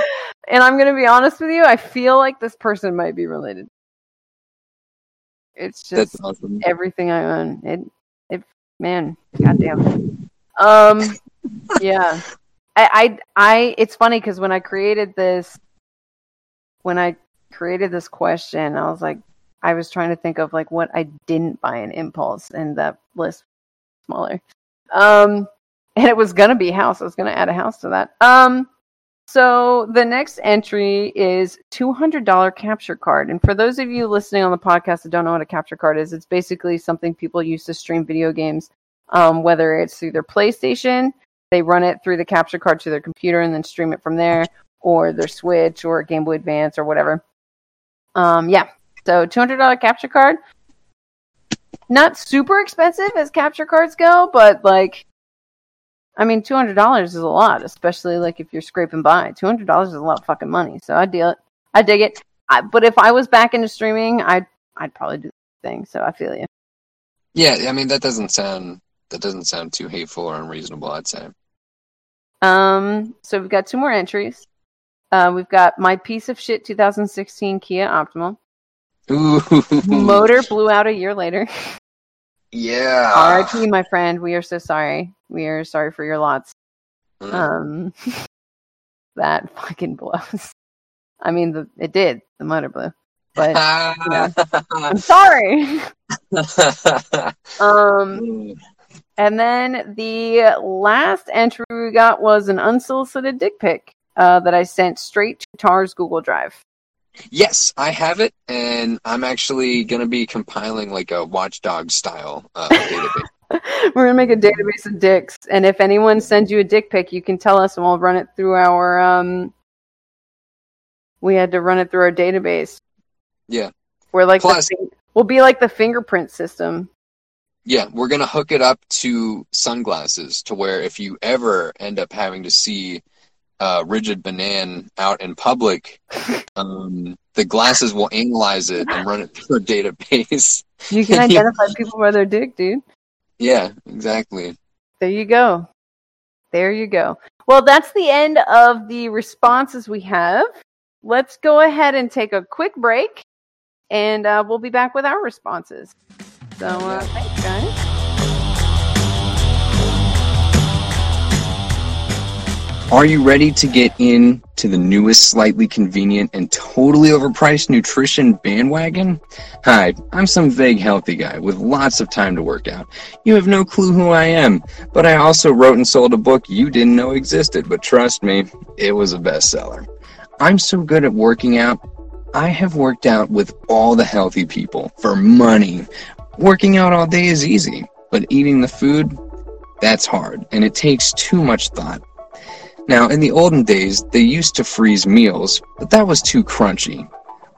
and I'm gonna be honest with you, I feel like this person might be related. It's just awesome. everything I own. It, it, man, goddamn. Um, yeah. I, I, I. It's funny because when I created this, when I created this question, I was like, I was trying to think of like what I didn't buy in impulse, and that list was smaller. Um, and it was gonna be house. I was gonna add a house to that. Um, so the next entry is $200 capture card. And for those of you listening on the podcast that don't know what a capture card is, it's basically something people use to stream video games, um, whether it's through their PlayStation, they run it through the capture card to their computer and then stream it from there, or their Switch or Game Boy Advance or whatever. Um, yeah, so $200 capture card. Not super expensive as capture cards go, but like I mean, two hundred dollars is a lot, especially like if you're scraping by. Two hundred dollars is a lot of fucking money, so I deal it. I dig it. I, but if I was back into streaming, I'd I'd probably do the thing. So I feel you. Yeah, I mean that doesn't sound that doesn't sound too hateful or unreasonable, I'd say. Um, so we've got two more entries. Uh, we've got my piece of shit 2016 Kia Optima. Ooh. Motor blew out a year later. Yeah. R.I.P. My friend. We are so sorry. We are sorry for your lots. Mm. Um, that fucking blows. I mean, the, it did. The motor blew, but I'm sorry. um, and then the last entry we got was an unsolicited dick pic uh, that I sent straight to Tar's Google Drive. yes, I have it, and I'm actually gonna be compiling like a watchdog style uh, database. We're gonna make a database of dicks, and if anyone sends you a dick pic, you can tell us, and we'll run it through our. Um, we had to run it through our database. Yeah. We're like Plus- fin- we'll be like the fingerprint system. Yeah, we're gonna hook it up to sunglasses to where if you ever end up having to see uh, rigid banana out in public, um, the glasses will analyze it and run it through a database. You can identify people by their dick, dude. Yeah, exactly. There you go. There you go. Well, that's the end of the responses we have. Let's go ahead and take a quick break, and uh, we'll be back with our responses. So, uh, thanks, guys. Are you ready to get in to the newest, slightly convenient, and totally overpriced nutrition bandwagon? Hi, I'm some vague healthy guy with lots of time to work out. You have no clue who I am, but I also wrote and sold a book you didn't know existed, but trust me, it was a bestseller. I'm so good at working out, I have worked out with all the healthy people for money. Working out all day is easy, but eating the food, that's hard, and it takes too much thought. Now, in the olden days, they used to freeze meals, but that was too crunchy.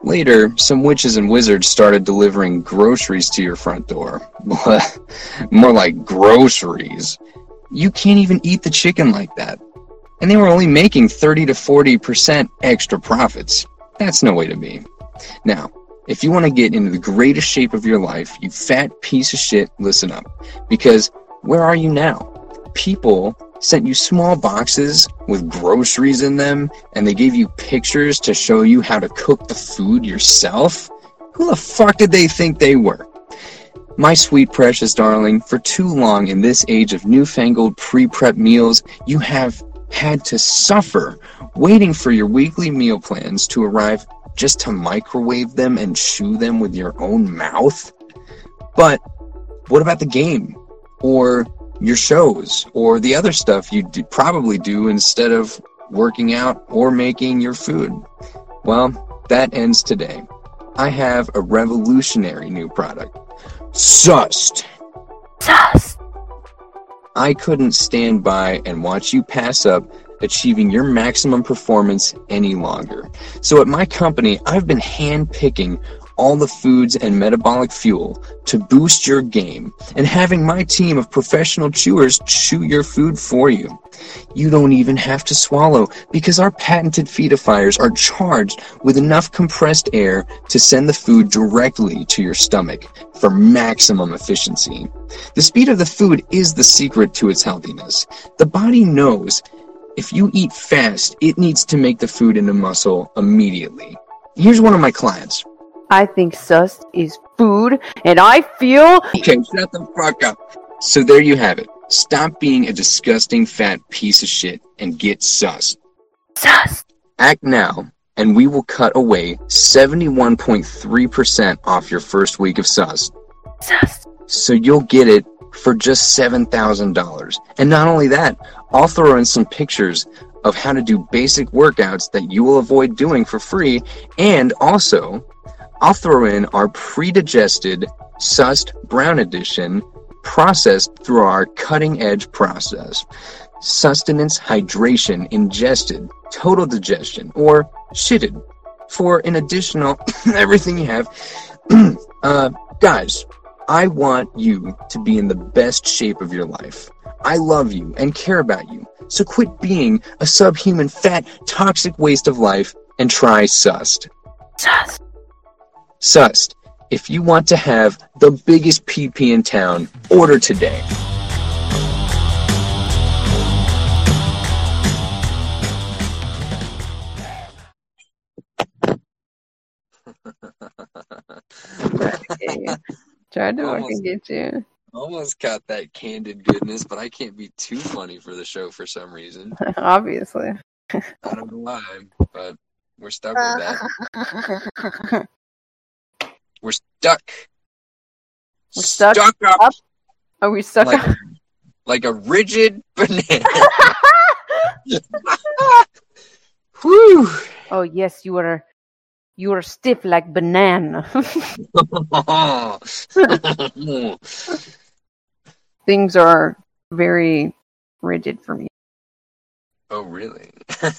Later, some witches and wizards started delivering groceries to your front door. More like groceries. You can't even eat the chicken like that. And they were only making 30 to 40% extra profits. That's no way to be. Now, if you want to get into the greatest shape of your life, you fat piece of shit, listen up. Because where are you now? People sent you small boxes with groceries in them and they gave you pictures to show you how to cook the food yourself? Who the fuck did they think they were? My sweet precious darling, for too long in this age of newfangled pre prep meals, you have had to suffer waiting for your weekly meal plans to arrive just to microwave them and chew them with your own mouth? But what about the game? Or your shows or the other stuff you do, probably do instead of working out or making your food. Well, that ends today. I have a revolutionary new product. Sust. Sus. I couldn't stand by and watch you pass up achieving your maximum performance any longer. So at my company, I've been handpicking all the foods and metabolic fuel to boost your game and having my team of professional chewers chew your food for you. You don't even have to swallow because our patented feedifiers are charged with enough compressed air to send the food directly to your stomach for maximum efficiency. The speed of the food is the secret to its healthiness. The body knows if you eat fast, it needs to make the food into muscle immediately. Here's one of my clients. I think sus is food, and I feel Okay, shut the fuck up. So there you have it. Stop being a disgusting fat piece of shit and get sus. sus. Act now, and we will cut away 71.3% off your first week of sus. Sus. So you'll get it for just $7,000. And not only that, I'll throw in some pictures of how to do basic workouts that you will avoid doing for free. And also, I'll throw in our pre-digested sussed brown edition processed through our cutting edge process. Sustenance, hydration, ingested, total digestion, or shitted for an additional everything you have. uh, guys, I want you to be in the best shape of your life. I love you and care about you. So quit being a subhuman, fat, toxic waste of life and try Sust. Sust. Sust. If you want to have the biggest PP in town, order today. Tried to Almost. fucking get you. Almost got that candid goodness, but I can't be too funny for the show for some reason. Obviously. I don't know why, but we're stuck with that. We're stuck. We're stuck up, up? Are we stuck? like, like a rigid banana. Whew. oh yes, you are. You are stiff like banana. Things are very rigid for me. oh, really?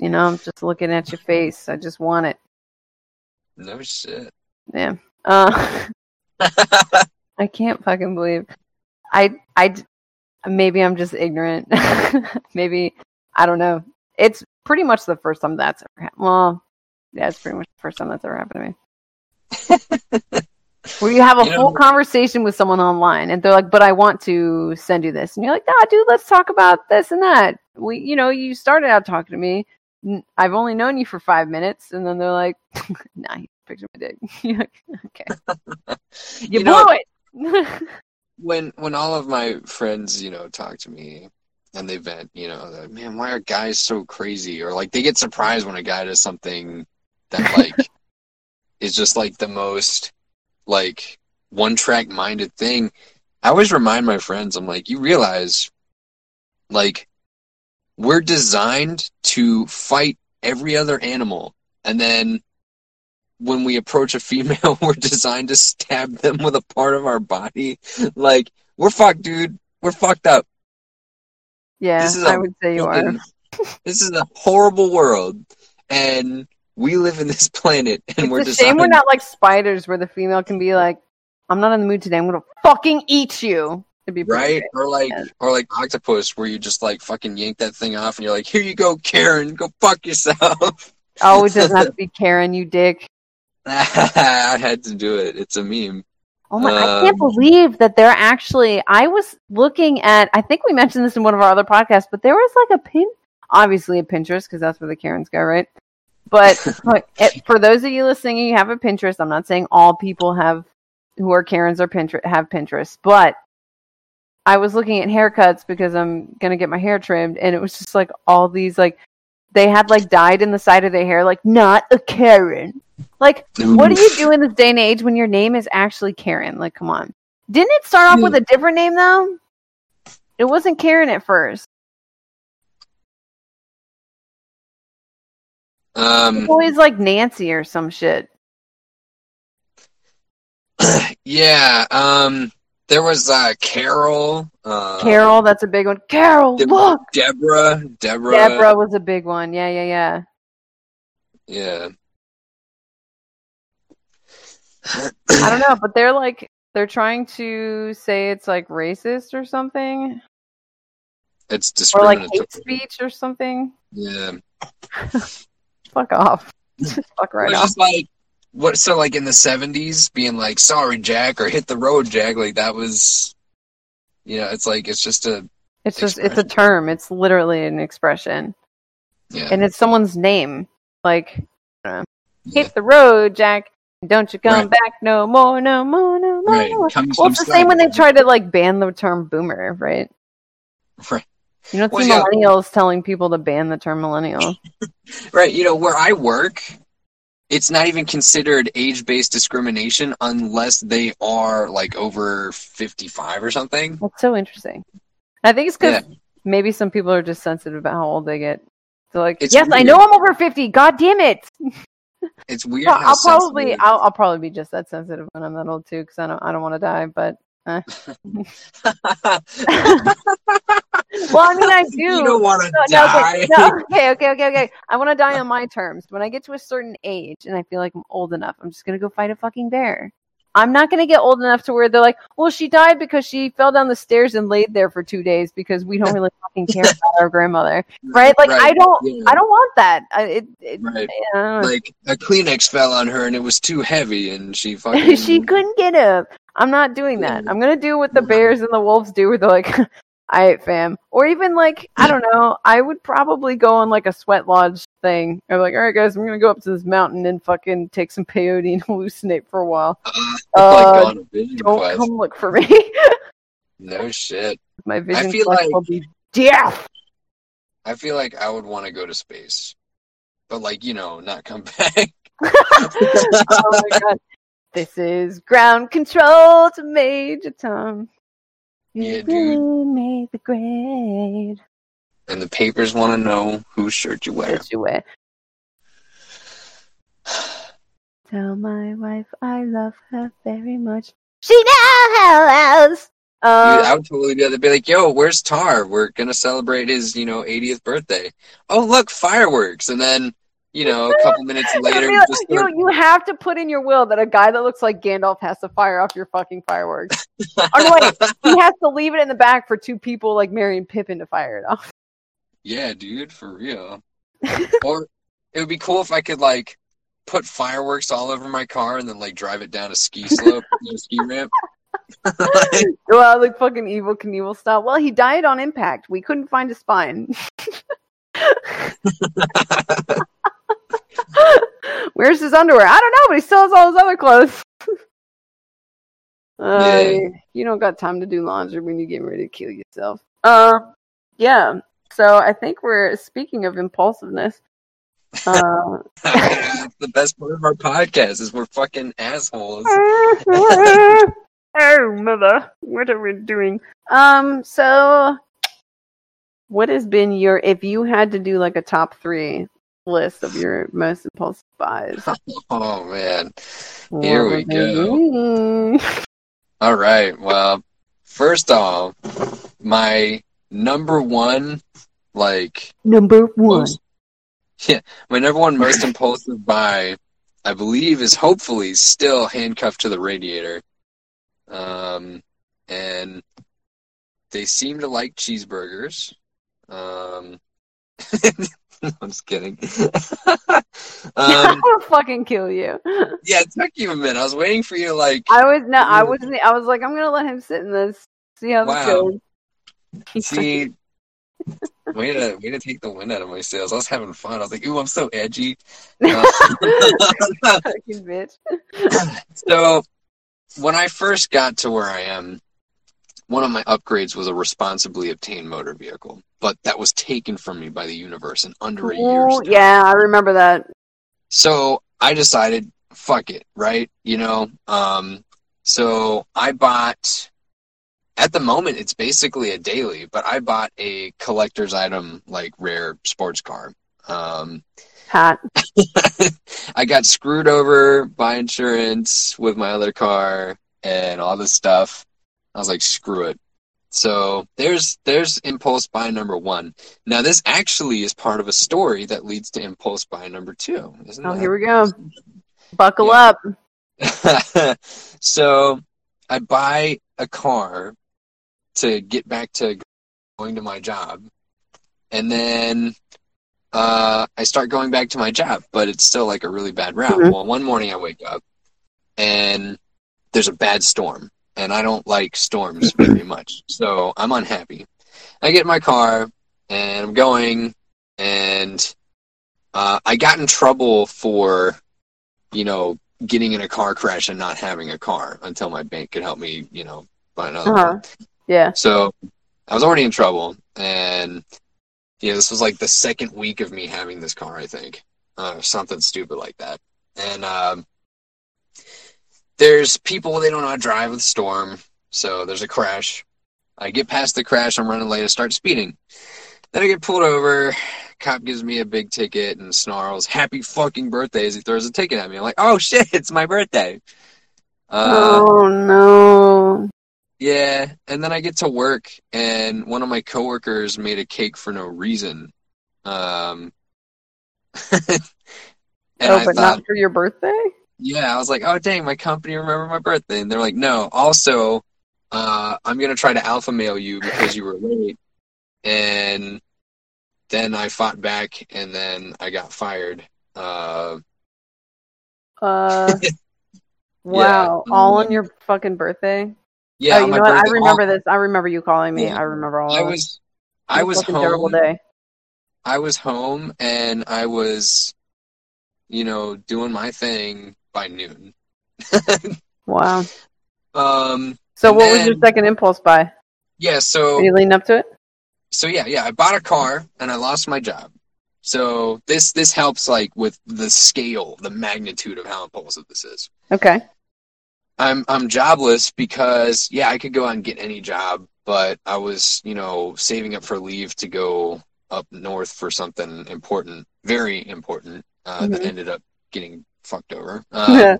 You know, I'm just looking at your face. I just want it. no shit. Yeah. Uh, I can't fucking believe. I I maybe I'm just ignorant. maybe I don't know. It's pretty much the first time that's ever happened. Well, yeah, it's pretty much the first time that's ever happened to me. Where you have a You full know- conversation with someone online, and they're like, "But I want to send you this," and you're like, "Nah, dude, let's talk about this and that." We, you know, you started out talking to me. I've only known you for five minutes, and then they're like, "Nah, he picture my dick." You're like, okay, you, You know- blew it. when when all of my friends, you know, talk to me and they vent, you know, like, man, why are guys so crazy? Or like they get surprised when a guy does something that like is just like the most like one track minded thing. I always remind my friends, I'm like, you realize like we're designed to fight every other animal and then when we approach a female, we're designed to stab them with a part of our body. Like, we're fucked, dude. We're fucked up. Yeah, This is I a would say you are. This is a horrible world, and we live in this planet, and we're It's a designed. shame we're not like spiders, where the female can be like, "I'm not in the mood today. I'm gonna fucking eat you." It'd be Right, or like, Yeah. or like octopus, where you just like fucking yank that thing off, and you're like, "Here you go, Karen, go fuck yourself." Oh, it doesn't have to be Karen, you dick. I had to do it. It's a meme. Oh my! I can't Um, believe that they're actually. I was looking at. I think we mentioned this in one of our other podcasts, but there was like a pin. Obviously, a Pinterest because that's where the Karens go, right? But for those of you listening, you have a Pinterest. I'm not saying all people have who are Karens or Pinterest have Pinterest, but I was looking at haircuts because I'm gonna get my hair trimmed, and it was just like all these like they had like dyed in the side of their hair, like not a Karen. Like, what do you do in this day and age when your name is actually Karen? Like, come on. Didn't it start off with a different name though? It wasn't Karen at first. Um, It's always like Nancy or some shit. yeah. Um, there was uh, Carol. Uh, Carol, that's a big one. Carol, De- look. Deborah. Deborah. Deborah was a big one. Yeah, yeah, yeah. Yeah. I don't know, but they're like they're trying to say it's like racist or something, It's or like discriminatory. hate speech or something. Yeah. Fuck off. Just fuck right off. just like what? So like in the seventies, being like "Sorry, Jack" or "Hit the road, Jack," like that was, you know, it's like it's just a It's just it's a term. It's literally an expression, yeah. and it's someone's name. Like yeah. hit the road, Jack. Don't you come Right. back no more, no more, no more. Right. no more. Well, it's the same when they try to like ban the term boomer, right? Right. You don't Well, see yeah. millennials telling people to ban the term millennial. Right. You know, where I work, it's not even considered age based discrimination unless they are like over 55 or something. That's so interesting. I think it's because Yeah. maybe some people are just sensitive about how old they get. They're like, It's yes, I know I'm over fifty. God damn it! It's weird. Well, I'll probably, I'll, I'll probably be just that sensitive when I'm that old too, because I don't, I don't want to die. But eh. well, I mean, I do. you don't want to No, no, die. okay, no, okay, okay, okay, okay. I want to die on my terms. When I get to a certain age and I feel like I'm old enough, I'm just gonna go fight a fucking bear. I'm not gonna get old enough to where they're like, well, she died because she fell down the stairs and laid there for two days because we don't really fucking care about our grandmother, right? Like, I don't, yeah. I don't want that. I, it, it, Right. I. Like a Kleenex fell on her and it was too heavy and she fucking. she couldn't get up. I'm not doing that. I'm gonna do what the bears and the wolves do, where they're like, "I ate fam," or even like I don't know. I would probably go on like a sweat lodge thing. Or like, all right, guys, I'm gonna go up to this mountain and fucking take some peyote and hallucinate for a while. Uh, like a Don't quest. come look for me. No shit. My vision feel quest like- will be death. I feel like I would want to go to space, but like you know, not come back. oh my god. This is ground control to Major Tom. You Yeah, dude. really made the grade. and the papers want to know whose shirt you wear. What you wear. Tell my wife I love her very much. She knows. Dude, Uh, I would totally be able to be like, "Yo, where's Tar? We're gonna celebrate his, you know, 80th birthday. Oh, look, fireworks!" And then, you know, a couple minutes later, you, just you, you have to put in your will that a guy that looks like Gandalf has to fire off your fucking fireworks. wait, he has to leave it in the back for two people like Merry and Pippin to fire it off. yeah, dude, for real. or it would be cool if I could like put fireworks all over my car and then like drive it down a ski slope, a ski ramp. Out like fucking Evel Knievel style. Well, he died on impact. We couldn't find his spine. Where's his underwear? I don't know, but he still has all his other clothes. Uh, Yeah. You don't got time to do laundry when you're getting ready to kill yourself. Uh, yeah. So I think we're speaking of impulsiveness. Uh, the best part of our podcast is we're fucking assholes. oh mother, what are we doing? Um, so what has been your if you had to do like a top three list of your most impulsive buys? Oh man. what Here we go. be? All right. Well, first off, my number one, like Number one. most, yeah, my number one most impulsive buy, I believe, is hopefully still handcuffed to the radiator. Um, and they seem to like cheeseburgers. Um, I'm just kidding. I'm um, gonna fucking kill you. yeah, it took you a minute. I was waiting for you, like, I was no, I wasn't. I was like, I'm gonna let him sit in this. See how this Wow. goes. He's See, way to way to take the wind out of my sails. I was having fun. I was like, "Ooh, I'm so edgy." Uh, fucking bitch. so, when I first got to where I am, one of my upgrades was a responsibly obtained motor vehicle, but that was taken from me by the universe in under a year's Ooh, yeah, I remember that. So I decided, fuck it, right? You know, um, so I bought. At the moment, it's basically a daily, but I bought a collector's item like rare sports car. Um. I got screwed over by insurance with my other car and all this stuff. I was like, screw it. So there's there's impulse buy number one. Now this actually is part of a story that leads to impulse buy number two. Isn't Oh, that- here we go. Buckle Yeah. up. so I buy a car to get back to going to my job, and then uh, I start going back to my job, but it's still like a really bad route. Mhm. Well, one morning I wake up and there's a bad storm, and I don't like storms very much, so I'm unhappy. I get in my car and I'm going, and uh, I got in trouble for, you know, getting in a car crash and not having a car until my bank could help me, you know, buy another Uh-huh. one. Yeah. So I was already in trouble, and yeah, this was like the second week of me having this car, I think, uh, something stupid like that. And um, there's people they don't know how to drive with storm, so there's a crash. I get past the crash, I'm running late, I start speeding. Then I get pulled over. Cop gives me a big ticket and snarls, "Happy fucking birthday!" as he throws a ticket at me. I'm like, "Oh shit, it's my birthday." Uh, oh no. yeah, and then I get to work, and one of my coworkers made a cake for no reason. Um, and oh, I but thought, not for your birthday? Yeah, I was like, oh dang, my company remembered my birthday, and they're like, no. Also, uh, I'm gonna try to alpha mail you because you were late, and then I fought back, and then I got fired. Uh, Uh Wow. All on your fucking birthday? yeah, oh, you know what? I remember this. I remember you calling me. Yeah. I remember all I of was, I was fucking terrible home. day. I was home and I was, you know, doing my thing by noon. Wow. Um, So what was your second impulse buy? yeah, so Are you leaning up to it? so yeah, yeah, I bought a car and I lost my job. So this this helps like with the scale, the magnitude of how impulsive this is. Okay. I'm I'm jobless because yeah, I could go out and get any job, but I was, you know, saving up for leave to go up north for something important, very important, uh, that Mhm. ended up getting fucked over. Um,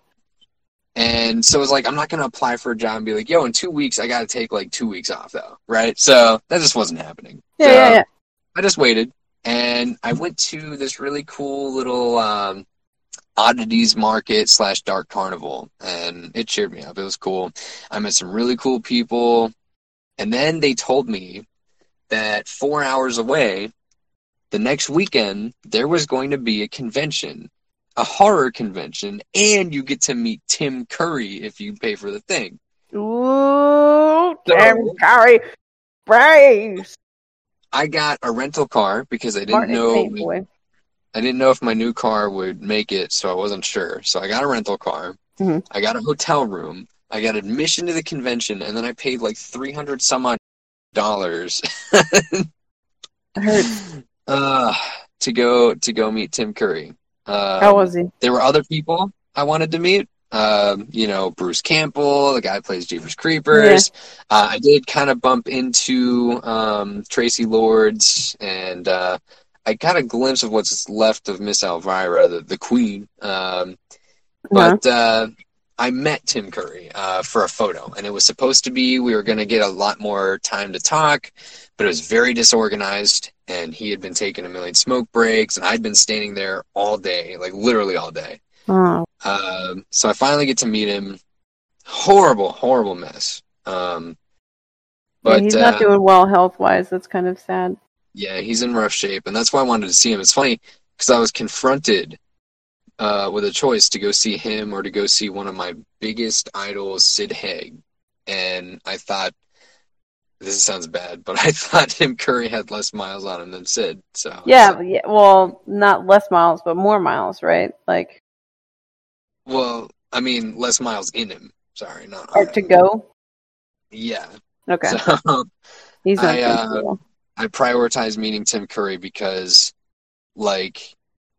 And so it was like, I'm not going to apply for a job and be like, yo, in two weeks, I got to take like two weeks off though. Right. So that just wasn't happening. yeah, So yeah, yeah. I just waited and I went to this really cool little, um, oddities market slash dark carnival and it cheered me up. It was cool. I met some really cool people. And then they told me that four hours away, the next weekend, there was going to be a convention a horror convention and you get to meet Tim Curry if you pay for the thing. Ooh, So- Tim Curry. Brace. I got a rental car because I didn't Martin know Boy. I didn't know if my new car would make it, so I wasn't sure. So I got a rental car. Mhm. I got a hotel room. I got admission to the convention, and then I paid like three hundred some odd dollars It hurts. uh, to go to go meet Tim Curry. Um, How was he? there were other people I wanted to meet. Um, you know, Bruce Campbell, the guy who plays Jeepers Creepers. Uh, I did kind of bump into um, Traci Lords, and uh, I got a glimpse of what's left of Miss Elvira, the, the Queen. Um, Uh-huh. but uh, I met Tim Curry uh, for a photo, and it was supposed to be we were going to get a lot more time to talk, but it was very disorganized, and he had been taking a million smoke breaks, and I'd been standing there all day, like literally all day. Oh, Um, so I finally get to meet him. Horrible, horrible mess. Um, yeah, but he's uh, not doing well health wise. That's kind of sad. yeah, he's in rough shape, and that's why I wanted to see him. It's funny because I was confronted uh, with a choice to go see him or to go see one of my biggest idols, Sid Haig, and I thought this sounds bad, but I thought Tim Curry had less miles on him than Sid. So Yeah, but yeah, well, not less miles, but more miles, right? Like, well, I mean, less miles in him. Sorry, not or to him. go. Yeah. Okay, So he's I, uh. I prioritize meeting Tim Curry because, like,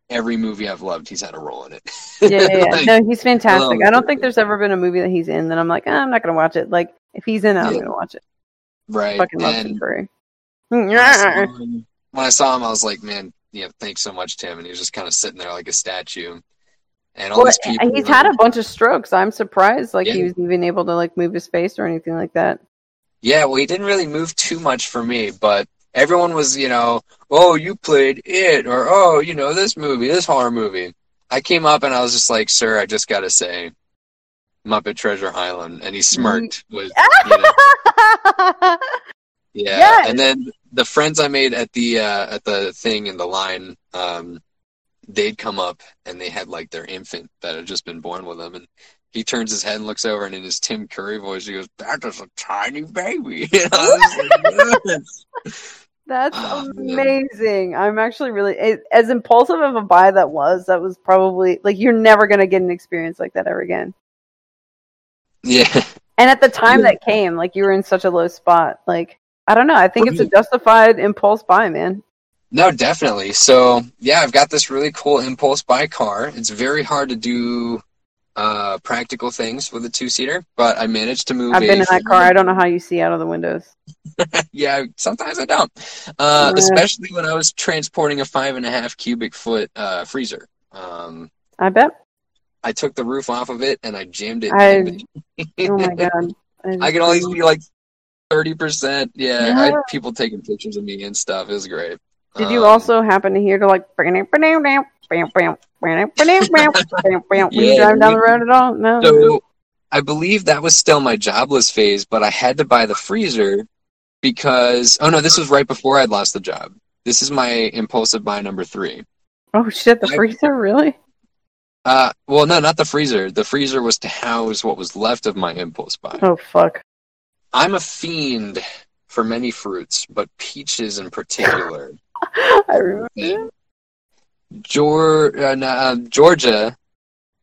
every movie I've loved, he's had a role in it. Yeah, yeah, yeah. Like, no, he's fantastic. um, I don't think there's ever been a movie that he's in that I'm like, eh, I'm not gonna watch it. Like, if he's in it, I'm Yeah. gonna watch it. Right. Fucking love and Tim mm, when I, saw him, when I saw him, I was like, man, you know, thanks so much, Tim. And he was just kind of sitting there like a statue. And all Well, these people. he's had a bunch of strokes. I'm surprised, like he was even able to like move his face or anything like that. Yeah, well, he didn't really move too much for me, but everyone was, you know, oh, you played it, or oh, you know, this movie, this horror movie. I came up and I was just like, sir, I just gotta say, Muppet Treasure Island, and he smirked. Was you know, yeah, Yes. and then the friends I made at the uh, at the thing in the line, um, they'd come up and they had like their infant that had just been born with them, and he turns his head and looks over, and in his Tim Curry voice, he goes, "That is a tiny baby." You know, like, "Yes." That's Oh, man. amazing. I'm actually really it, as impulsive of a buy that was. That was probably like you're never gonna get an experience like that ever again. Yeah, And at the time Yeah. that came, like you were in such a low spot. Like I don't know. I think it's a justified impulse buy, man. no, definitely. So yeah, I've got this really cool impulse buy car. It's very hard to do uh, practical things with a two seater, but I managed to move. I've been in that car. I don't know how you see out of the windows. yeah, sometimes I don't. Uh, Yeah. Especially when I was transporting a five and a half cubic foot uh, freezer. Um, I bet. I took the roof off of it and I jammed it. I- in. Oh my god. I can only see like thirty percent. Yeah, I had people taking pictures of me and stuff. It was great. Did you Um, also happen to hear to like when you Yeah, drive down the road at all? No. So I believe that was still my jobless phase, but I had to buy the freezer because oh no, this was right before I'd lost the job. This is my impulsive buy number three. oh shit, the I- freezer, really? Uh, well, no, not the freezer. The freezer was to house what was left of my impulse buy. Oh fuck. I'm a fiend for many fruits, but peaches in particular. I remember. Geor- uh, no, uh, Georgia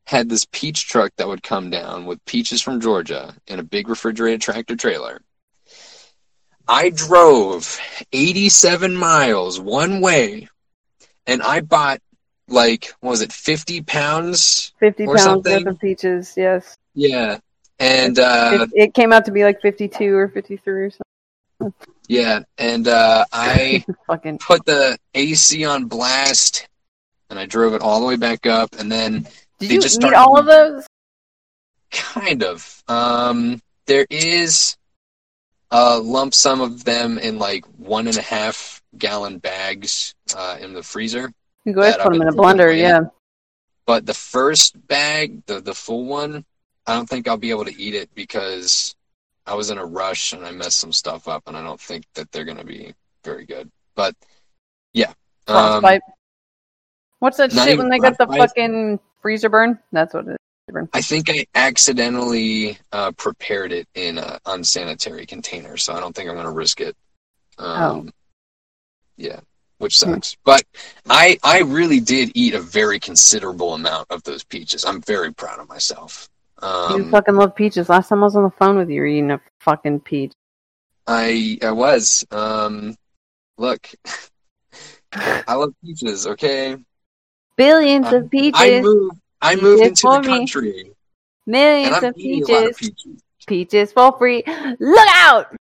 had this peach truck that would come down with peaches from Georgia in a big refrigerated tractor trailer. I drove 87 miles one way, and I bought like what was it 50 pounds? Fifty Or pounds something. worth of peaches, yes. Yeah, and uh, it, it came out to be like fifty-two or fifty-three or something. yeah, and uh, I. Fucking put the AC on blast, and I drove it all the way back up, and then Did They you just eat started- all of those? kind of um, there is a lump sum of them in like one and a half gallon bags uh, in the freezer. You go ahead, put them in a blender, away. yeah. But the first bag, the the full one, I don't think I'll be able to eat it because I was in a rush and I messed some stuff up, and I don't think that they're gonna be very good. But yeah, um, What's that shit when they got the fucking freezer burn? That's what it is. I think I accidentally uh, prepared it in an unsanitary container, so I don't think I'm going to risk it. Um, Yeah, which Hmm. sucks. But I I really did eat a very considerable amount of those peaches. I'm very proud of myself. You Um, fucking love peaches. Last time I was on the phone with you, you were eating a fucking peach. I I was. Um, look, I love peaches. Okay, Billions I- of peaches, I moved. I Peaches moved into the me. country, and millions of lot of peaches, peaches. peaches for free. Look out!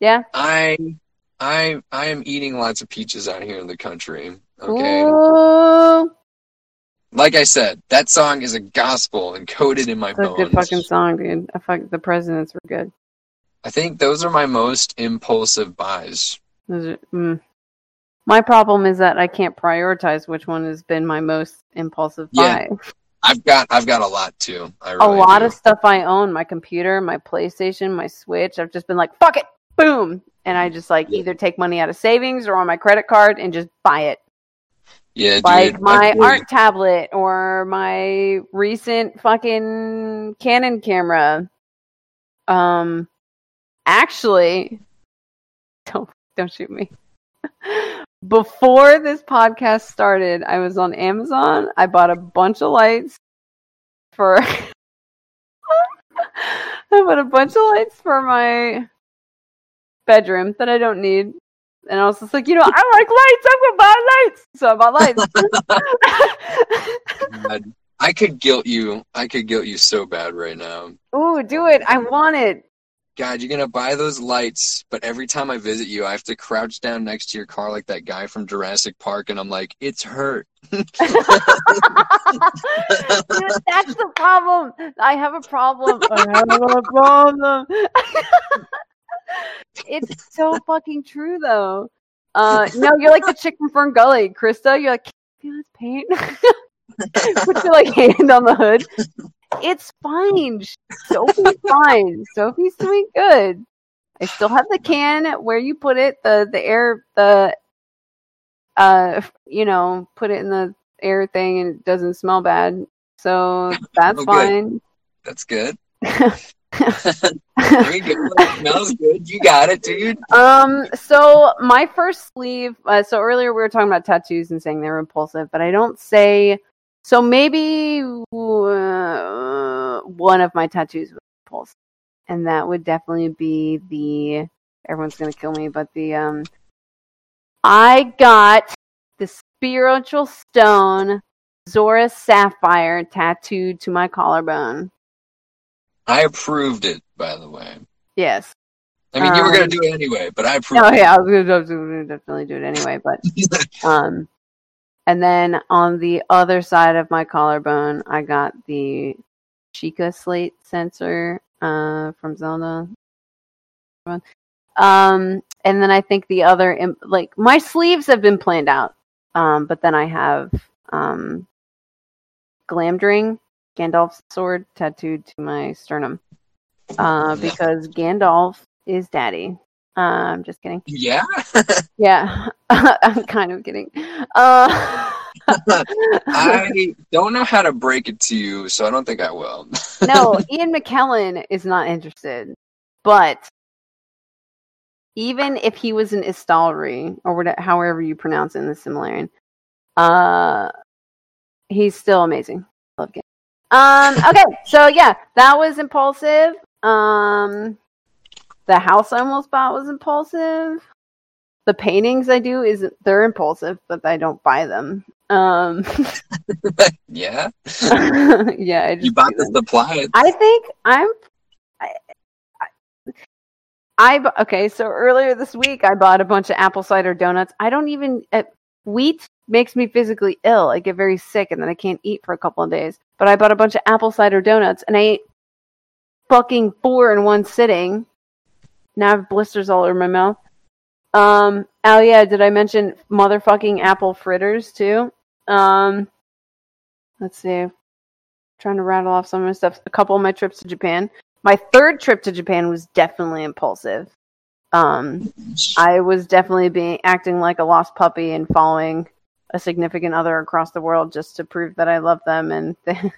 Yeah. I I I am eating lots of peaches out here in the country. Okay. Ooh, Like I said, that song is a gospel encoded in my that's a good fucking song, dude. I fuck, the presidents were good. I think those are my most impulsive buys. Those are, mm. My problem is that I can't prioritize which one has been my most impulsive Yeah, buy. I've got I've got a lot too. I a really lot do. of stuff I own, my computer, my PlayStation, my Switch. I've just been like, fuck it, boom, and I just like Yeah. either take money out of savings or on my credit card and just buy it. Yeah, like dude, my art tablet or my recent fucking Canon camera. Um, actually, don't don't shoot me. Before this podcast started, I was on Amazon. I bought a bunch of lights for. I bought a bunch of lights for my bedroom that I don't need. And I was just like, you know, I like lights. I'm gonna buy lights. So I bought lights. God, I could guilt you. I could guilt you so bad right now. Ooh, do it. I want it. God, you're gonna buy those lights, but every time I visit you, I have to crouch down next to your car like that guy from Jurassic Park, and I'm like, it's hurt. Dude, that's the problem. I have a problem. I have a problem. It's so fucking true, though. Uh, no, you're like the chick from Fern Gully, Crysta. You're like, can you feel this paint? Put your like hand on the hood. It's fine. Sophie's fine. Sophie's doing good. I still have the can where you put it, the the air, the uh, you know, put it in the air thing, and it doesn't smell bad. So that's Oh, fine. That's good. Smells good. You got it, dude. Um, so my first sleeve. Uh, so earlier we were talking about tattoos and saying they're impulsive, but I don't say. So maybe uh, one of my tattoos was impulsive, and that would definitely be the. Everyone's gonna kill me, but the um. I got the spiritual stone Zora Sapphire tattooed to my collarbone. I approved it, by the way. Yes. I mean, you were gonna Um, do it anyway, but I approved Oh it. yeah, I was was gonna definitely do it anyway, but Um, and then on the other side of my collarbone, I got the Sheikah slate sensor uh, from Zelda. Um, and then I think the other, like my sleeves have been planned out. Um, but then I have um, Glamdring, Gandalf's sword, tattooed to my sternum. Uh, because Gandalf is daddy. Uh, I'm just kidding. yeah. Yeah, I'm kind of kidding. Uh, I don't know how to break it to you, so I don't think I will. no, Ian McKellen is not interested. But even if he was an Istari, or whatever, however you pronounce it in the Silmarillion, uh, he's still amazing. Love game. Um, okay, so yeah, that was impulsive. Um, the house I almost bought was impulsive. The paintings I do is they're impulsive, but I don't buy them. Um, yeah. yeah, I just You bought the supply. I think I'm. I, I, I okay. So earlier this week, I bought a bunch of apple cider donuts. I don't even uh, wheat makes me physically ill. I get very sick, and then I can't eat for a couple of days. But I bought a bunch of apple cider donuts, and I ate fucking four in one sitting. Now I have blisters all over my mouth. Um. Oh yeah, did I mention motherfucking apple fritters too? Um. Let's see trying to rattle off some of my stuff. A couple of my trips to Japan. My third trip to Japan was definitely impulsive. Um, I was definitely being acting like a lost puppy and following a significant other across the world just to prove that I love them, and they,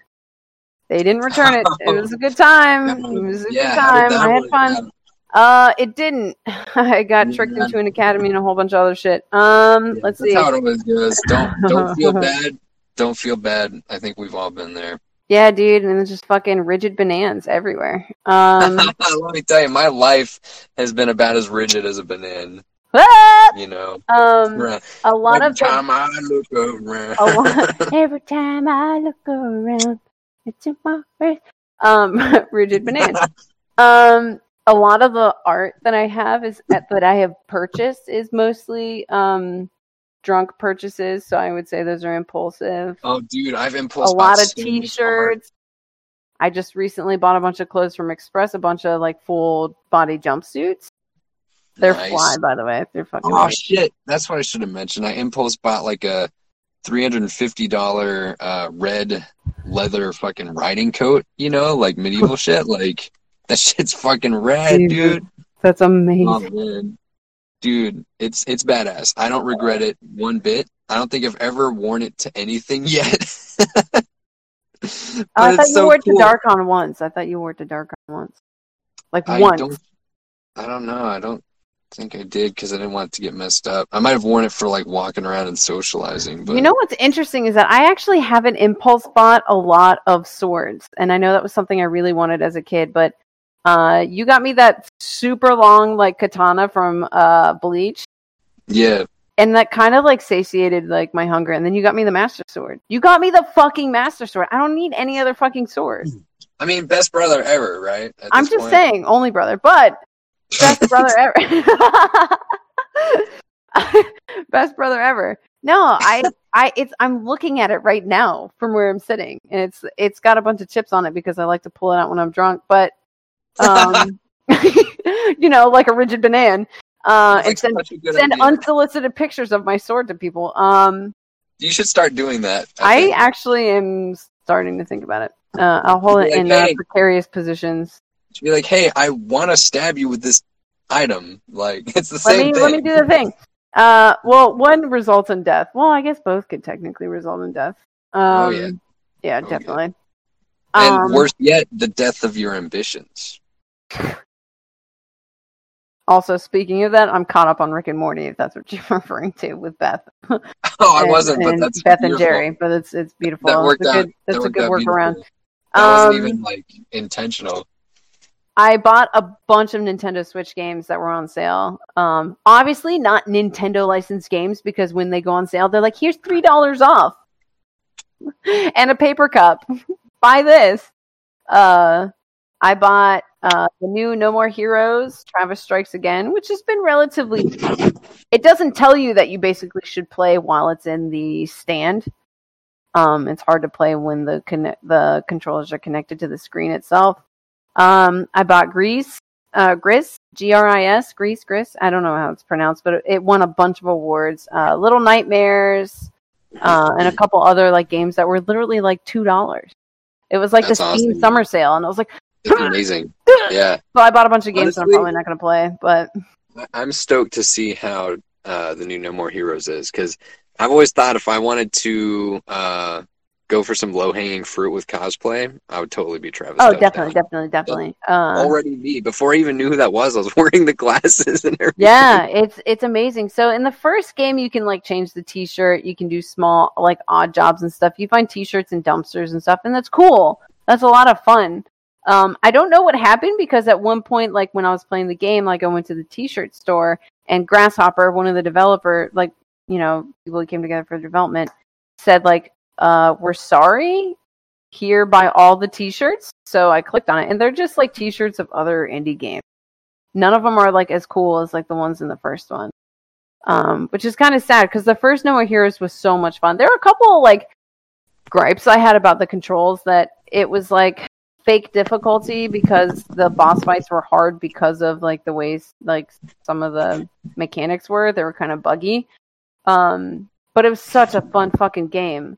they didn't return it. It was a good time. It was a yeah, good time. I had fun. Uh, it didn't. I got tricked Yeah. into an academy and a whole bunch of other shit. Um, Yeah, let's that's see. how it always goes. Don't don't feel bad. Don't feel bad. I think we've all been there. Yeah, dude, and it's just fucking rigid bananas everywhere. Um, Let me tell you, my life has been about as rigid as a banana. You know, Um, Right. a lot every of the, time I look around. lot, every time I look around, it's in my face. Um, rigid banana. Um, a lot of the art that I have is that I have purchased is mostly um drunk purchases, so I would say those are impulsive. oh, dude, I've impulsive a lot of so much art. t-shirts. I just recently bought a bunch of clothes from Express, a bunch of like full body jumpsuits. They're Nice. fly, by the way. They're fucking. Oh great. shit! That's what I should have mentioned. I impulse bought like a three hundred and fifty dollar uh, red leather fucking riding coat. You know, like medieval shit. Like that shit's fucking rad, Jesus. dude. That's amazing. Oh dude, it's it's badass. I don't regret it one bit. I don't think I've ever worn it to anything yet. I thought you so wore it cool. to Darkon once. I thought you wore it to Darkon once. Like I once. don't. I don't know. I don't think I did because I didn't want it to get messed up. I might have worn it for like walking around and socializing. But You know what's interesting is that I actually haven't impulse bought a lot of swords, and I know that was something I really wanted as a kid. But uh, you got me that super long like katana from uh, Bleach, yeah, and that kind of like satiated like my hunger. And then you got me the master sword. You got me the fucking master sword. I don't need any other fucking sword. I mean, best brother ever, right? I'm just point. saying, only brother, but best brother ever. best brother ever. No, I, I, it's. I'm looking at it right now from where I'm sitting, and it's, it's got a bunch of chips on it because I like to pull it out when I'm drunk. But, um, you know, like a rigid banana, uh, like and send such a good send unsolicited pictures of my sword to people. Um, you should start doing that. I think. actually am starting to think about it. Uh, I'll hold it Like, in uh, precarious positions. Should be like, hey, I want to stab you with this item. Like, it's the Let same me thing. let me do the thing. Uh, well, one results in death. Well, I guess both could technically result in death. Um, Oh, yeah. yeah, Oh, definitely. and Um, worse yet, the death of your ambitions. also, speaking of that, I'm caught up on Rick and Morty. If that's what you're referring to with Beth. Oh, I and- wasn't, but that's Beth and. Jerry. But it's it's beautiful. That worked it's a out. good, that's that a good out workaround. That wasn't Um, even like intentional. I bought a bunch of Nintendo Switch games that were on sale. Um, obviously not Nintendo licensed games because when they go on sale, they're like, "Here's three dollars off and a paper cup. Buy this." Uh, I bought uh, the new No More Heroes, Travis Strikes Again, which has been relatively. It doesn't tell you that you basically should play while it's in the stand. Um, it's hard to play when the the controllers are connected to the screen itself. Um, I bought Grease, uh, Gris, G R I S, Grease, Gris. I don't know how it's pronounced, but it won a bunch of awards. Uh, Little Nightmares, uh, and a couple other like games that were literally like two dollars. It was like That's the Steam awesome. summer sale, and I was like, amazing. Yeah, so I bought a bunch of games that I'm probably not going to play, but I'm stoked to see how uh, the new No More Heroes is because I've always thought if I wanted to uh, go for some low hanging fruit with cosplay, I would totally be Travis. oh, definitely, definitely, definitely. Uh, Already me before I even knew who that was. I was wearing the glasses and everything. yeah it's it's amazing so in the first game you can like change the t-shirt you can do small like odd jobs and stuff you find t-shirts and dumpsters and stuff and that's cool that's a lot of fun um i don't know what happened because at one point like when i was playing the game like i went to the t-shirt store and grasshopper one of the developer like you know people who came together for development said like uh we're sorry here by all the t-shirts so i clicked on it and they're just like t-shirts of other indie games. None of them are like as cool as like the ones in the first one. Um which is kind of sad because the first no more heroes was so much fun. There are a couple like gripes i had about the controls that it was like fake difficulty because the boss fights were hard because of like the ways like some of the mechanics were. They were kind of buggy. Um but it was such a fun fucking game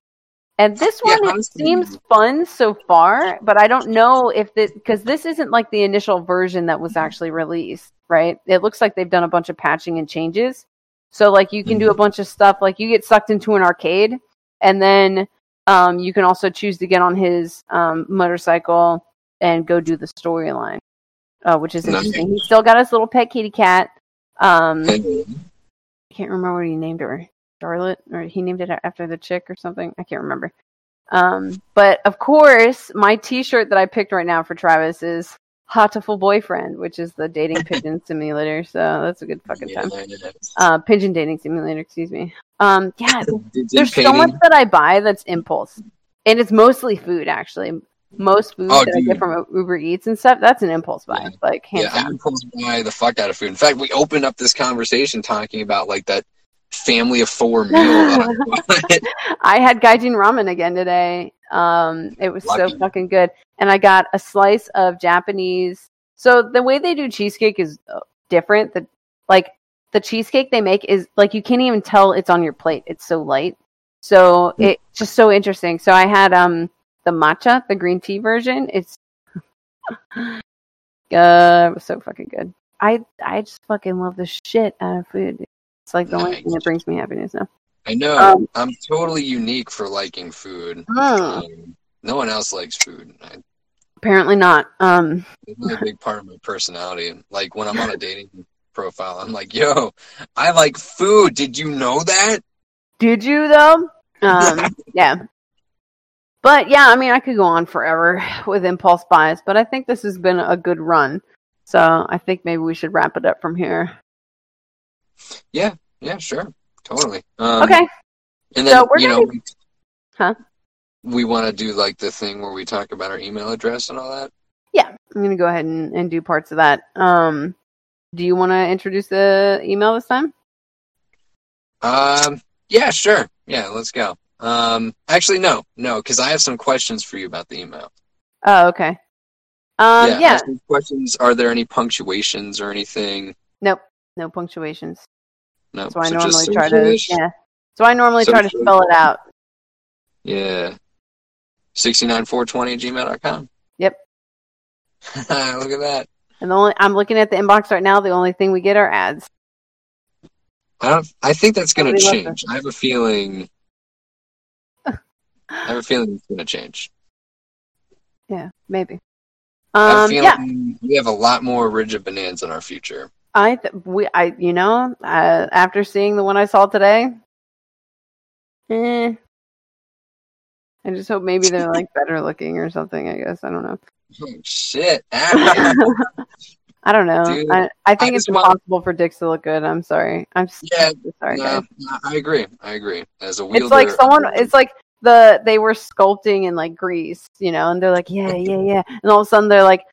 and this one honestly- seems fun so far but i don't know if this because this isn't like the initial version that was actually released right? It looks like they've done a bunch of patching and changes. So like you can do a bunch of stuff like you get sucked into an arcade and then um, you can also choose to get on his um, motorcycle and go do the storyline uh, which is interesting. He's still got his little pet kitty cat um, I can't remember what he named her Charlotte or he named it after the chick or something I can't remember um, but of course my t-shirt that I picked right now for Travis is Hatoful Boyfriend which is the dating pigeon simulator so that's a good fucking time uh, pigeon dating simulator excuse me um, yeah there's so much that I buy that's impulse, and it's mostly food. Actually, most food Oh, that I get from Uber Eats and stuff, that's an impulse buy. Yeah. Like hands Yeah, I down. impulse buy the fuck out of food. In fact, we opened up this conversation talking about like that family of four meal. I. I had gaijin ramen again today. Um, it was Lucky. so fucking good, and I got a slice of Japanese. So the way they do cheesecake is uh, different. The like the cheesecake they make is like you can't even tell it's on your plate. It's so light. So Hmm. it's just so interesting. So I had um the matcha, the green tea version. It's uh, it was so fucking good. I I just fucking love the shit out of food. It's like the only thing that brings me happiness now. I know. Um, I'm totally unique for liking food. Mm. Um, no one else likes food. I, Apparently not. Um, it's a big part of my personality. Like when I'm on a dating profile, I'm like, "Yo, I like food. Did you know that?" did you though? Um, yeah. But yeah, I mean, I could go on forever with impulse buys, but I think this has been a good run. So I think maybe we should wrap it up from here. Yeah, sure, totally. Um, Okay. And then So we're you gonna know, Huh? we want to do like the thing where we talk about our email address and all that. Yeah, I'm gonna go ahead and, and do parts of that. Um, do you want to introduce the email this time? Um, yeah, sure. Yeah, let's go. Um, actually, no, no, because I have some questions for you about the email. Oh, okay. Um, yeah, yeah. questions. Are there any punctuations or anything? Nope. No punctuations. No. Why I so normally try to. Yeah. So I normally try to spell it out. Yeah. 69420 at gmail.com. Yep. Look at that. And the only I'm looking at the inbox right now. The only thing we get are ads. I don't. I think that's going to change. I have a feeling. I have a feeling it's going to change. Yeah, maybe. I have a Um, feeling yeah, we have a lot more rigid bananas in our future. I th- we I you know uh, after seeing the one I saw today, eh, I just hope maybe they're like better looking or something. I guess I don't know. Oh, shit. I don't know. Dude, I, I think I it's want- impossible for dicks to look good. I'm sorry. I'm Yeah, sorry, No, no, I agree. I agree. As a wielder, It's like someone. It's like the they were sculpting in like Greece, you know, and they're like, yeah, yeah, yeah, and all of a sudden they're like,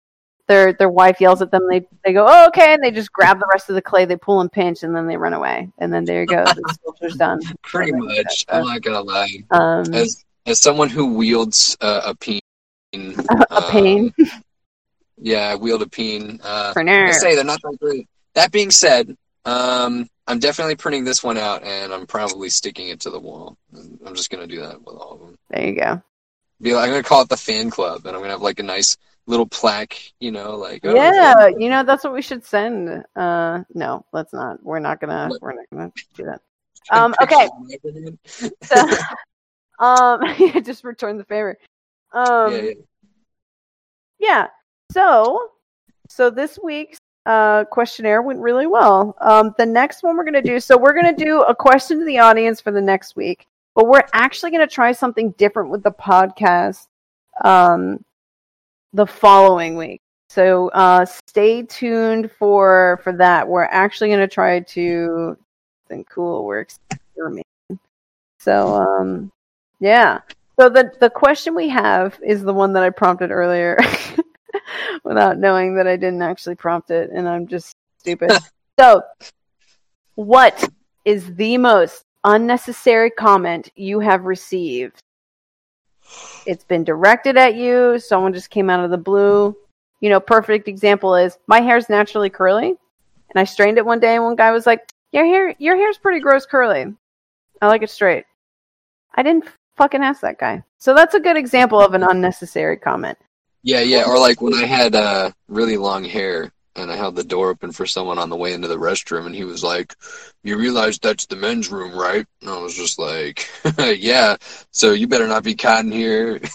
their their wife yells at them. They they go, oh, okay, and they just grab the rest of the clay, they pull and pinch, and then they run away, and then there you go, the sculpture's done. pretty much. I'm not gonna lie. Um, As as someone who wields uh, a peen, a pain um, yeah, I wield a peen. Uh, I say they're not that great. That being said, um, I'm definitely printing this one out, and I'm probably sticking it to the wall. I'm just gonna do that with all of them. There you go. Be like, I'm gonna call it the fan club, and I'm gonna have like a nice little plaque, you know, like oh, yeah, you know that's what we should send. Uh, no, let's not. We're not gonna. We're not gonna do that. Um, okay. So, um, yeah, just return the favor. Um, yeah, yeah. yeah. So, so this week's uh, questionnaire went really well. Um, the next one we're to do, so we're to do a question to the audience for the next week, but we're actually going to try something different with the podcast um, the following week. So uh, stay tuned for for that. We're actually going to try to something cool. We're experimenting. So um, yeah. So the the question we have is the one that I prompted earlier, without knowing that I didn't actually prompt it, and I'm just stupid. so, what is the most unnecessary comment you have received? It's been directed at you. Someone just came out of the blue. You know, perfect example is my hair's naturally curly, and I strained it one day, and one guy was like, "Your hair, your hair's pretty gross curly. I like it straight." I didn't fucking ask that guy. So that's a good example of an unnecessary comment. Yeah, yeah. Or like when I had uh, really long hair and I held the door open for someone on the way into the restroom, and he was like, "You realize that's the men's room, right?" And I was just like, "Yeah." So you better not be caught in here.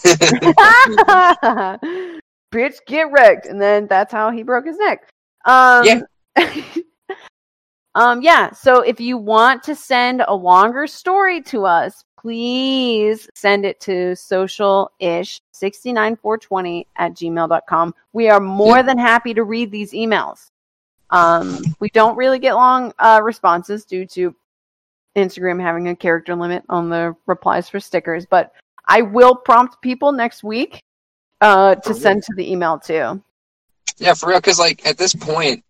Bitch, get wrecked. And then that's how he broke his neck. Um, Yeah. um, yeah. So if you want to send a longer story to us, please send it to social-ish69420 at gmail.com. We are more Yeah. than happy to read these emails. Um, we don't really get long uh, responses due to Instagram having a character limit on the replies for stickers, but I will prompt people next week uh, to Okay. send to the email too. yeah, for real. Because like at this point,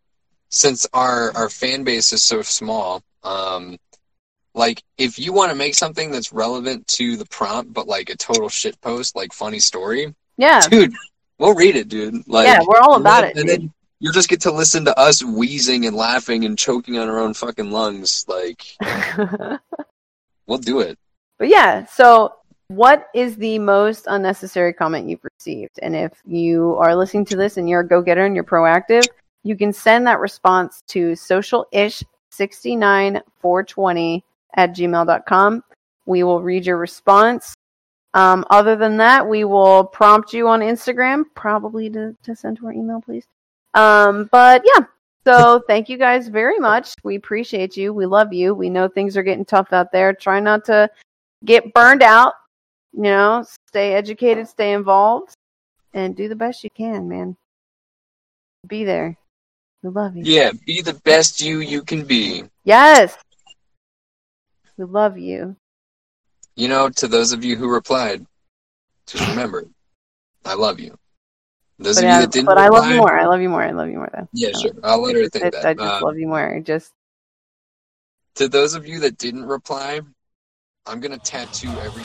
since our our fan base is so small, um, like if you want to make something that's relevant to the prompt, but like a total shit post, like funny story, Yeah, dude, we'll read it, dude. Like yeah, we're all about then- it. And dude. then you'll just get to listen to us wheezing and laughing and choking on our own fucking lungs. Like we'll do it. but yeah, so what is the most unnecessary comment you've received? And if you are listening to this and you're a go getter and you're proactive, you can send that response to social-ish69420 at gmail.com. We will read your response. Um, other than that, we will prompt you on Instagram, probably to, to send to our email, please. Um, but yeah, so thank you guys very much. We appreciate you. We love you. We know things are getting tough out there. Try not to get burned out. You know, stay educated, stay involved, and do the best you can, man. Be there. We love you. Yeah, be the best you you can be. Yes. We love you. You know, to those of you who replied, Just remember, I love you. Those But, of you yeah, that didn't but I love you more. I love you more. I love you more though. yeah, sure. I'll let her I think just, that. I just Um, love you more. Just to those of you that didn't reply, I'm gonna tattoo every